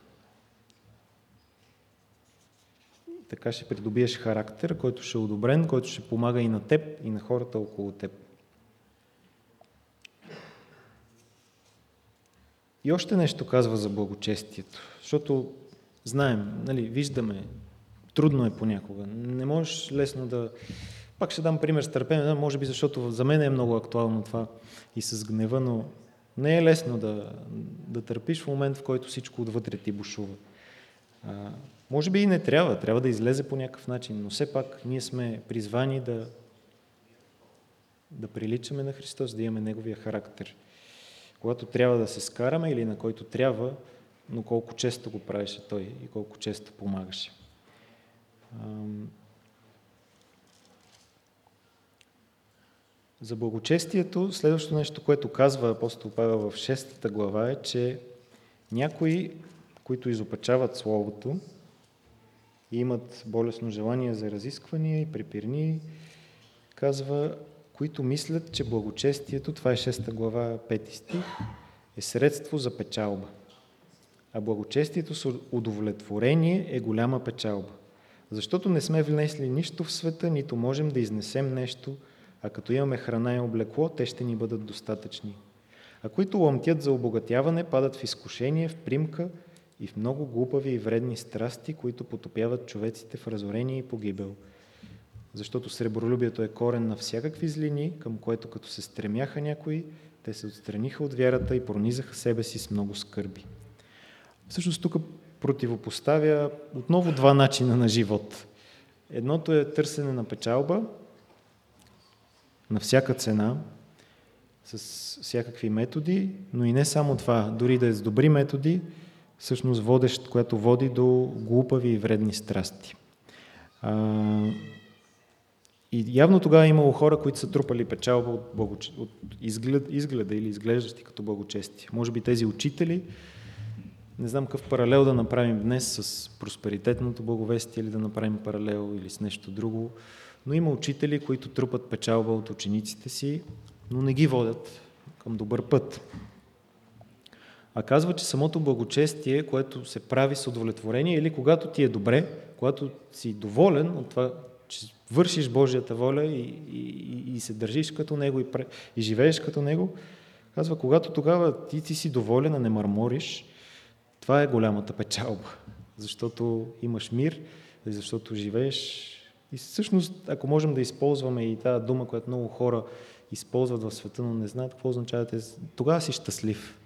Така ще придобиеш характер, който ще е одобрен, който ще помага и на теб, и на хората около теб. И още нещо казва за благочестието, защото знаем, нали, виждаме, трудно е понякога. Не можеш лесно да... Пак ще дам пример с търпение, може би защото за мен е много актуално това и с гнева, но не е лесно да, да търпиш в момент, в който всичко отвътре ти бушува. А, може би и не трябва, трябва да излезе по някакъв начин, но все пак ние сме призвани да, да приличаме на Христос, да имаме Неговия характер – когато трябва да се скараме или на който трябва, но колко често го правеше той и колко често помагаше. За благочестието, следващото нещо, което казва апостол Павел в 6 глава е, че някои, които изопачават Словото и имат болесно желание за разисквания и препирни, казва, които мислят, че благочестието, това е 6 глава, 5 стих, е средство за печалба. А благочестието с удовлетворение е голяма печалба. Защото не сме внесли нищо в света, нито можем да изнесем нещо, а като имаме храна и облекло, те ще ни бъдат достатъчни. А които ламтят за обогатяване, падат в изкушение, в примка и в много глупави и вредни страсти, които потопяват човеците в разорение и погибел – защото сребролюбието е корен на всякакви злини, към което като се стремяха някои, те се отстраниха от вярата и пронизаха себе си с много скърби. Всъщност тук противопоставя отново два начина на живот. Едното е търсене на печалба на всяка цена, с всякакви методи, но и не само това, дори да е с добри методи, всъщност водещ, което води до глупави и вредни страсти. И явно тогава е имало хора, които са трупали печалба от, благоч... от изглед... изгледа или изглеждащи като благочести. Може би тези учители, не знам какъв паралел да направим днес с просперитетното благовестие или да направим паралел или с нещо друго, но има учители, които трупат печалба от учениците си, но не ги водят към добър път. А казва, че самото благочестие, което се прави с удовлетворение или когато ти е добре, когато си доволен от това, че вършиш Божията воля и, и, и се държиш като Него и, и живееш като Него, казва, когато тогава ти, ти си доволен, а не мърмориш, това е голямата печалба, защото имаш мир, защото живееш И всъщност, ако можем да използваме и тази дума, която много хора използват в света, но не знаят какво означава, тогава си щастлив.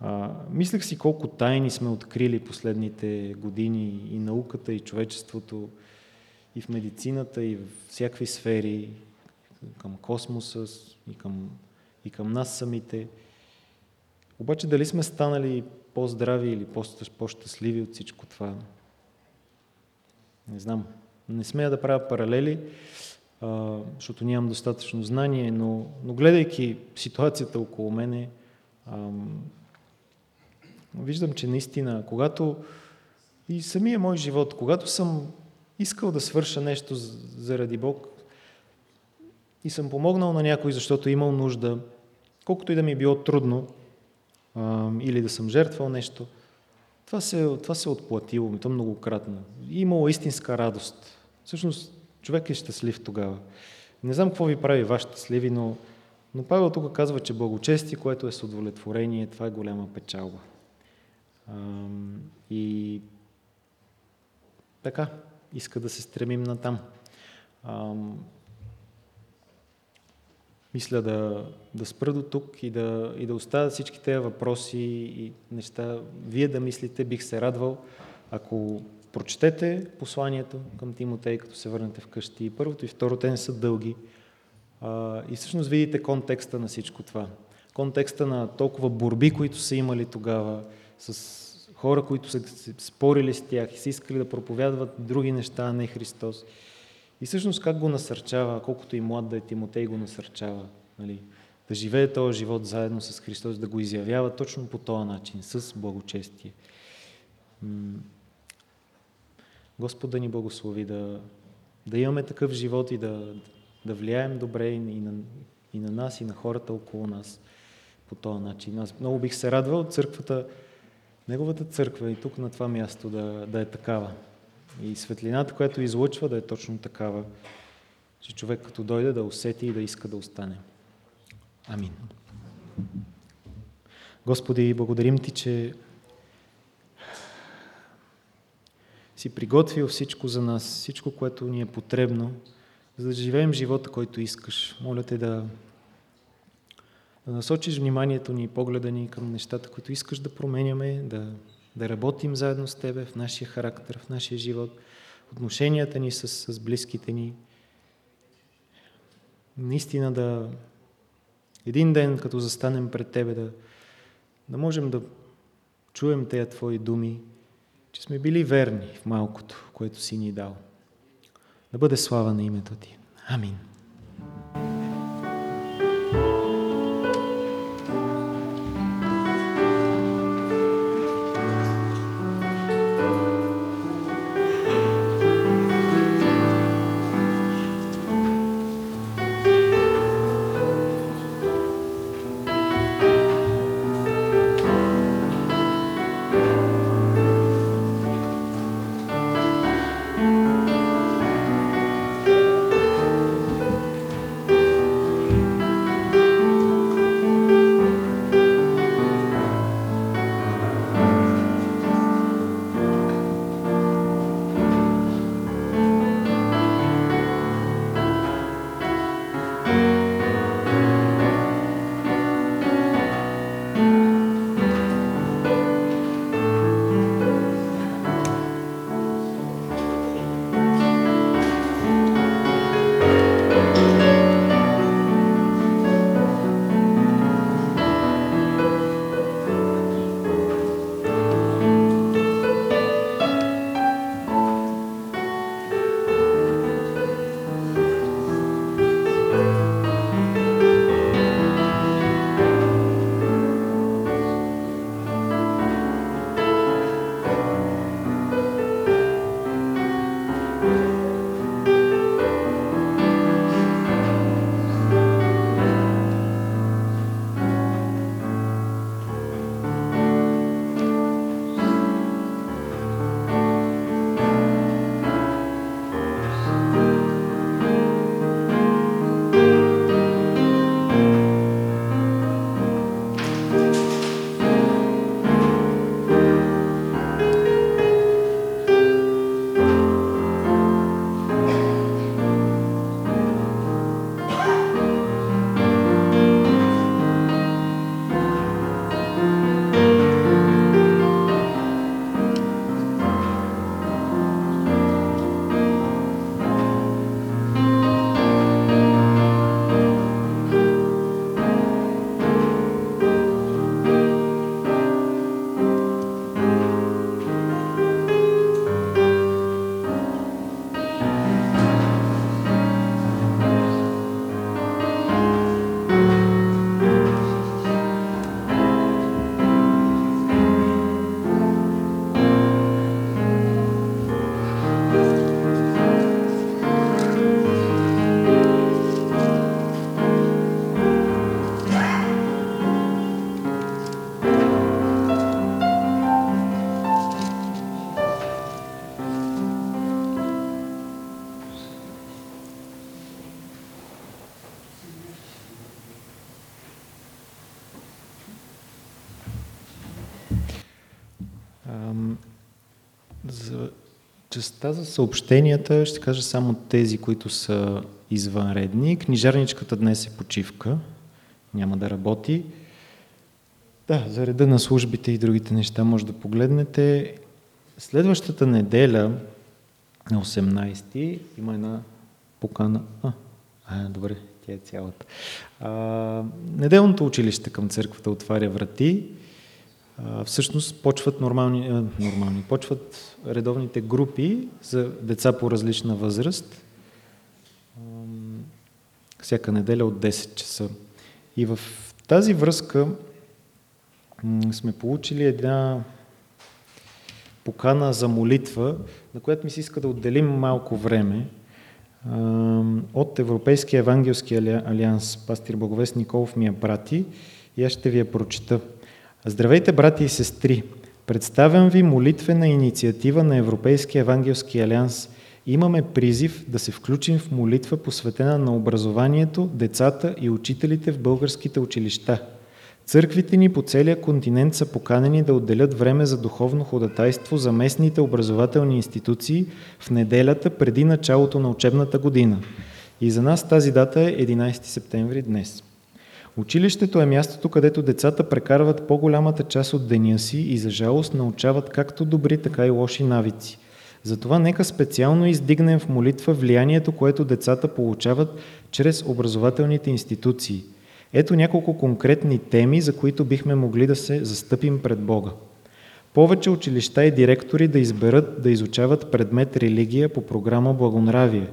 А, мислех си колко тайни сме открили последните години и науката, и човечеството, и в медицината, и в всякакви сфери, към космоса, и към, и към нас самите. Обаче дали сме станали по-здрави или по-щастливи от всичко това? Не знам. Не смея да правя паралели, защото нямам достатъчно знание, но, но гледайки ситуацията около мене, виждам, че наистина, когато и самия мой живот, когато съм искал да свърша нещо заради Бог и съм помогнал на някой, защото имал нужда, колкото и да ми е било трудно, или да съм жертвал нещо, това се, това се е отплатило то многократно. Имало истинска радост. Всъщност, човек е щастлив тогава. Не знам какво ви прави ваш щастливи, но, но Павел тук казва, че благочестие, което е с удовлетворение, това е голяма печалба. А, и така, иска да се стремим на там. Мисля да, да спра до тук и да, и да оставя всички тези въпроси и неща. Вие да мислите, бих се радвал, ако прочетете посланието към Тимотей, като се върнете вкъщи. И първото и второто, те не са дълги. А, и всъщност видите контекста на всичко това. Контекста на толкова борби, които са имали тогава, с хора, които са спорили с тях и са искали да проповядват други неща, а не Христос. И всъщност как го насърчава, колкото и млад да е Тимотей го насърчава, нали? да живее този живот заедно с Христос, да го изявява точно по този начин, с благочестие. Господ да ни благослови да, да имаме такъв живот и да, да влияем добре и на, и на нас, и на хората около нас по този начин. Аз много бих се радвал църквата, неговата църква и тук на това място да, да е такава. И светлината, която излъчва, да е точно такава, че човек като дойде да усети и да иска да остане. Амин. Господи, благодарим Ти, че си приготвил всичко за нас, всичко, което ни е потребно, за да живеем живота, който искаш. Моля Те да, да насочиш вниманието ни и погледа ни към нещата, които искаш да променяме, да да работим заедно с Тебе в нашия характер, в нашия живот, отношенията ни с, с близките ни. Наистина да един ден, като застанем пред Тебе, да, да можем да чуем тези Твои думи, че сме били верни в малкото, което си ни дал. Да бъде слава на името Ти. Амин. Частта за съобщенията ще кажа само тези, които са извънредни. Книжарничката днес е почивка, няма да работи. Да, за реда на службите и другите неща може да погледнете. Следващата неделя, на 18 има една покана. А, а добре, тя е цялата. А, неделното училище към църквата отваря врати. Всъщност почват нормални, нормални, почват редовните групи за деца по различна възраст. Всяка неделя от 10 часа. И в тази връзка сме получили една покана за молитва, на която ми се иска да отделим малко време от Европейския евангелски алианс. Пастир Благовест Николов ми я прати и аз ще ви я прочита. Здравейте, брати и сестри! Представям ви молитвена инициатива на Европейския евангелски алианс. Имаме призив да се включим в молитва посветена на образованието, децата и учителите в българските училища – Църквите ни по целия континент са поканени да отделят време за духовно ходатайство за местните образователни институции в неделята преди началото на учебната година. И за нас тази дата е 11 септември днес. Училището е мястото, където децата прекарват по-голямата част от деня си и за жалост научават както добри, така и лоши навици. Затова нека специално издигнем в молитва влиянието, което децата получават чрез образователните институции – ето няколко конкретни теми, за които бихме могли да се застъпим пред Бога. Повече училища и директори да изберат да изучават предмет религия по програма Благонравие.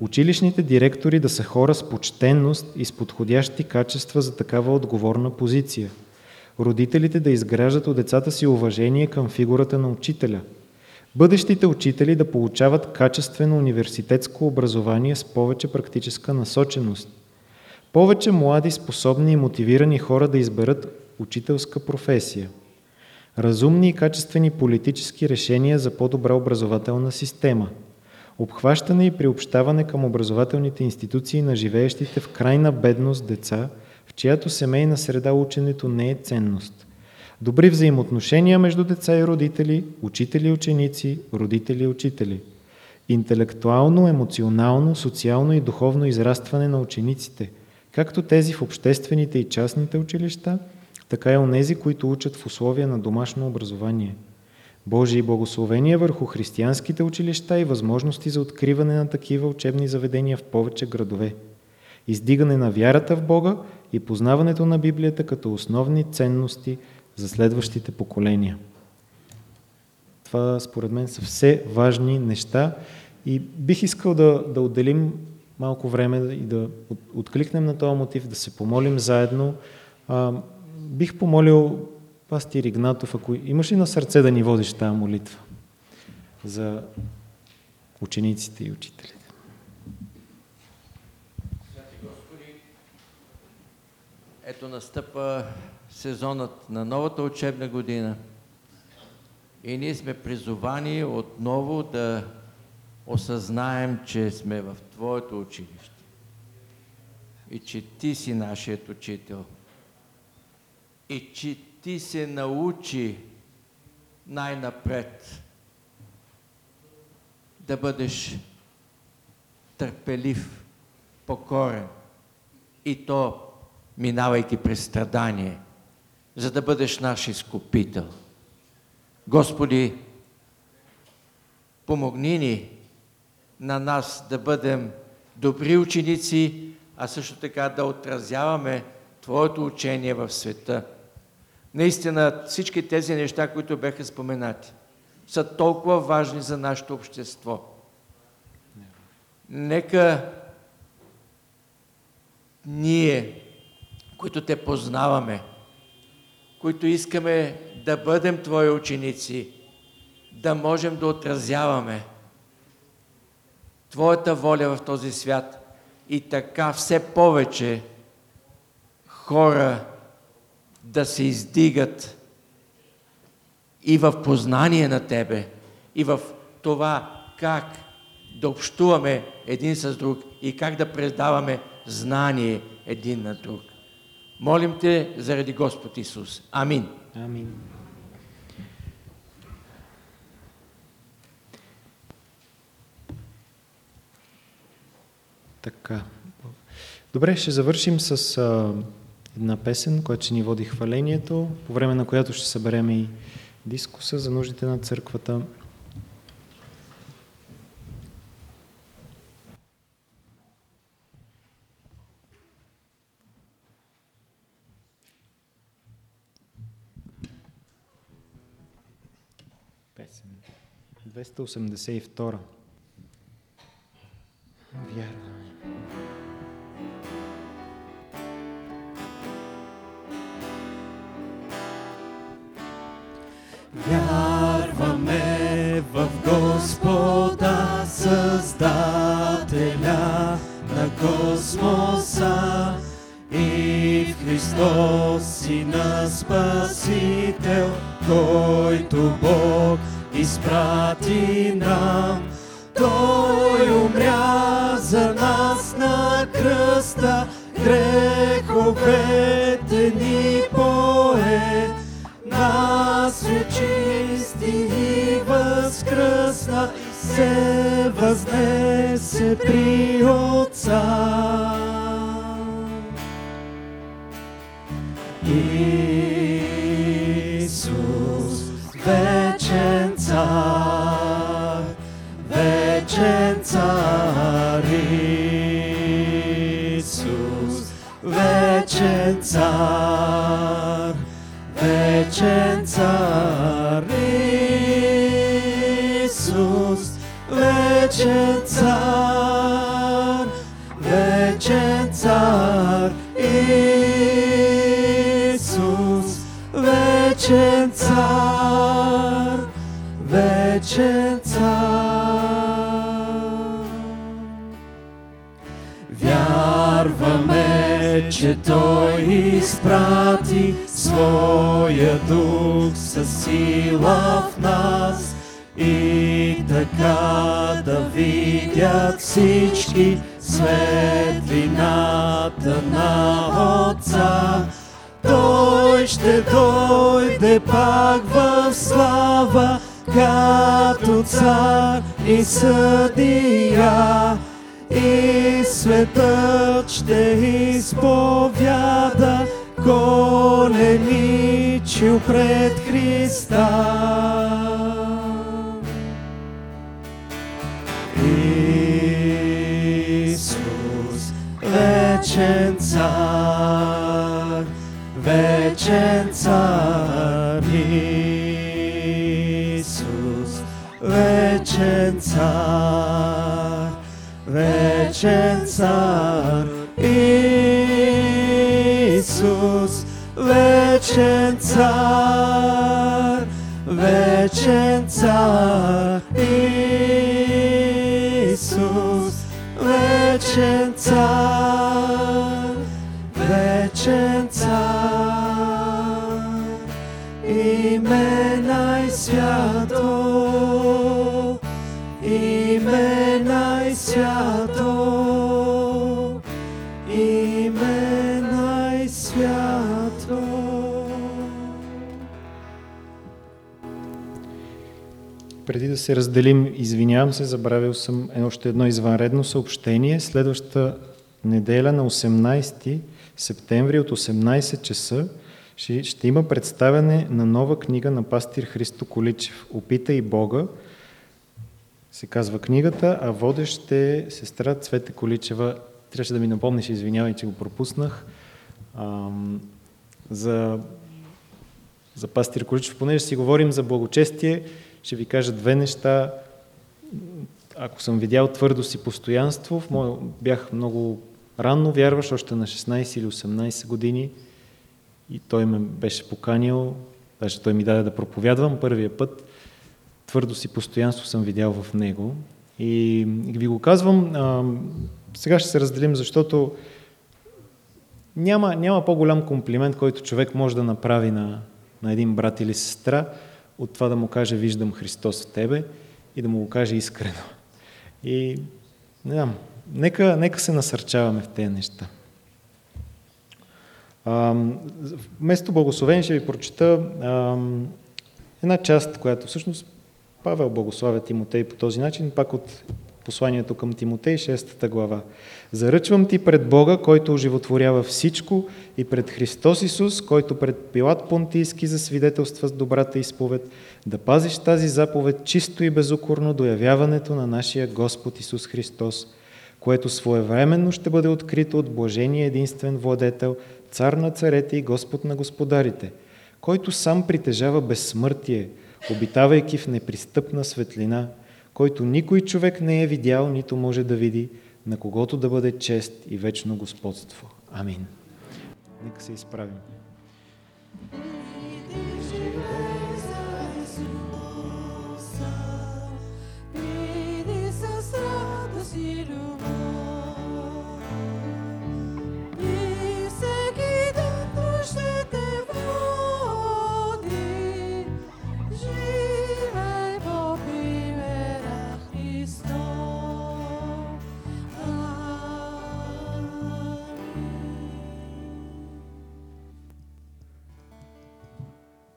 Училищните директори да са хора с почтенност и с подходящи качества за такава отговорна позиция. Родителите да изграждат от децата си уважение към фигурата на учителя. Бъдещите учители да получават качествено университетско образование с повече практическа насоченост – повече млади, способни и мотивирани хора да изберат учителска професия. Разумни и качествени политически решения за по-добра образователна система. Обхващане и приобщаване към образователните институции на живеещите в крайна бедност деца, в чиято семейна среда ученето не е ценност. Добри взаимоотношения между деца и родители, учители и ученици, родители и учители. Интелектуално, емоционално, социално и духовно израстване на учениците – както тези в обществените и частните училища, така и онези, които учат в условия на домашно образование. Божии благословения върху християнските училища и възможности за откриване на такива учебни заведения в повече градове. Издигане на вярата в Бога и познаването на Библията като основни ценности за следващите поколения. Това според мен са все важни неща и бих искал да, да отделим малко време и да откликнем на този мотив, да се помолим заедно. А, бих помолил пастир Игнатов, ако имаш ли на сърце да ни водиш тази молитва за учениците и учителите? Ето настъпа сезонът на новата учебна година и ние сме призовани отново да осъзнаем, че сме в Твоето училище и че Ти си нашият учител и че Ти се научи най-напред да бъдеш търпелив, покорен и то минавайки през страдание, за да бъдеш наш изкупител. Господи, помогни ни на нас да бъдем добри ученици, а също така да отразяваме Твоето учение в света. Наистина всички тези неща, които бяха споменати, са толкова важни за нашето общество. Нека ние, които те познаваме, които искаме да бъдем Твои ученици, да можем да отразяваме Твоята воля в този свят и така все повече хора да се издигат и в познание на Тебе, и в това как да общуваме един с друг и как да предаваме знание един на друг. Молим Те заради Господ Исус. Амин. Амин. Така. Добре, ще завършим с а, една песен, която ще ни води хвалението, по време на която ще съберем и дискуса за нуждите на църквата. Песен 282. Вярваме. Вярваме в Господа, Създателя на космоса и в Христос, Сина Спасител, който Бог изпрати нам. Той умря за нас на кръста, греховете ни нас очисти и възкръсна, се възнесе при Отца. Исус, вечен цар, вечен цар, Исус, вечен цар, вечен цар, вечен цар, вечен цар, Исус, вечен цар, вечен цар. Вярваме, че Той изпрати Своя Дух със сила в нас и така видят всички светлината на Отца. Той ще дойде пак в слава, като цар и съдия. И светът ще изповяда коленичил пред Христа. Вечен цар, Исус, вечен цар, вечен цар, Исус, вечен цар, вечен цар, Исус, вечен цар, да се разделим, извинявам се, забравил съм още едно извънредно съобщение. Следващата неделя на 18 септември от 18 часа ще, ще има представяне на нова книга на пастир Христо Количев «Опитай Бога», се казва книгата, а водещ е сестра Цвете Количева. Трябваше да ми напомниш, извинявай, че го пропуснах, ам, за, за пастир Количев. Понеже си говорим за благочестие, ще ви кажа две неща. Ако съм видял твърдост и постоянство, бях много ранно вярваш, още на 16 или 18 години, и той ме беше поканил, даже той ми даде да проповядвам първия път. Твърдост и постоянство съм видял в него. И ви го казвам, а, сега ще се разделим, защото няма, няма по-голям комплимент, който човек може да направи на, на един брат или сестра, от това да му каже виждам Христос в тебе и да му го каже искрено. И не знам, нека, нека се насърчаваме в тези неща. А, вместо благословение ще ви прочита а, една част, която всъщност Павел благославя Тимотей по този начин, пак от посланието към Тимотей, 6 глава. Заръчвам ти пред Бога, който оживотворява всичко и пред Христос Исус, който пред Пилат Понтийски засвидетелства с добрата изповед, да пазиш тази заповед чисто и безукорно до явяването на нашия Господ Исус Христос, което своевременно ще бъде открито от блажения единствен владетел, цар на царете и Господ на господарите, който сам притежава безсмъртие, обитавайки в непристъпна светлина, който никой човек не е видял, нито може да види, на когото да бъде чест и вечно господство. Амин. Нека се изправим.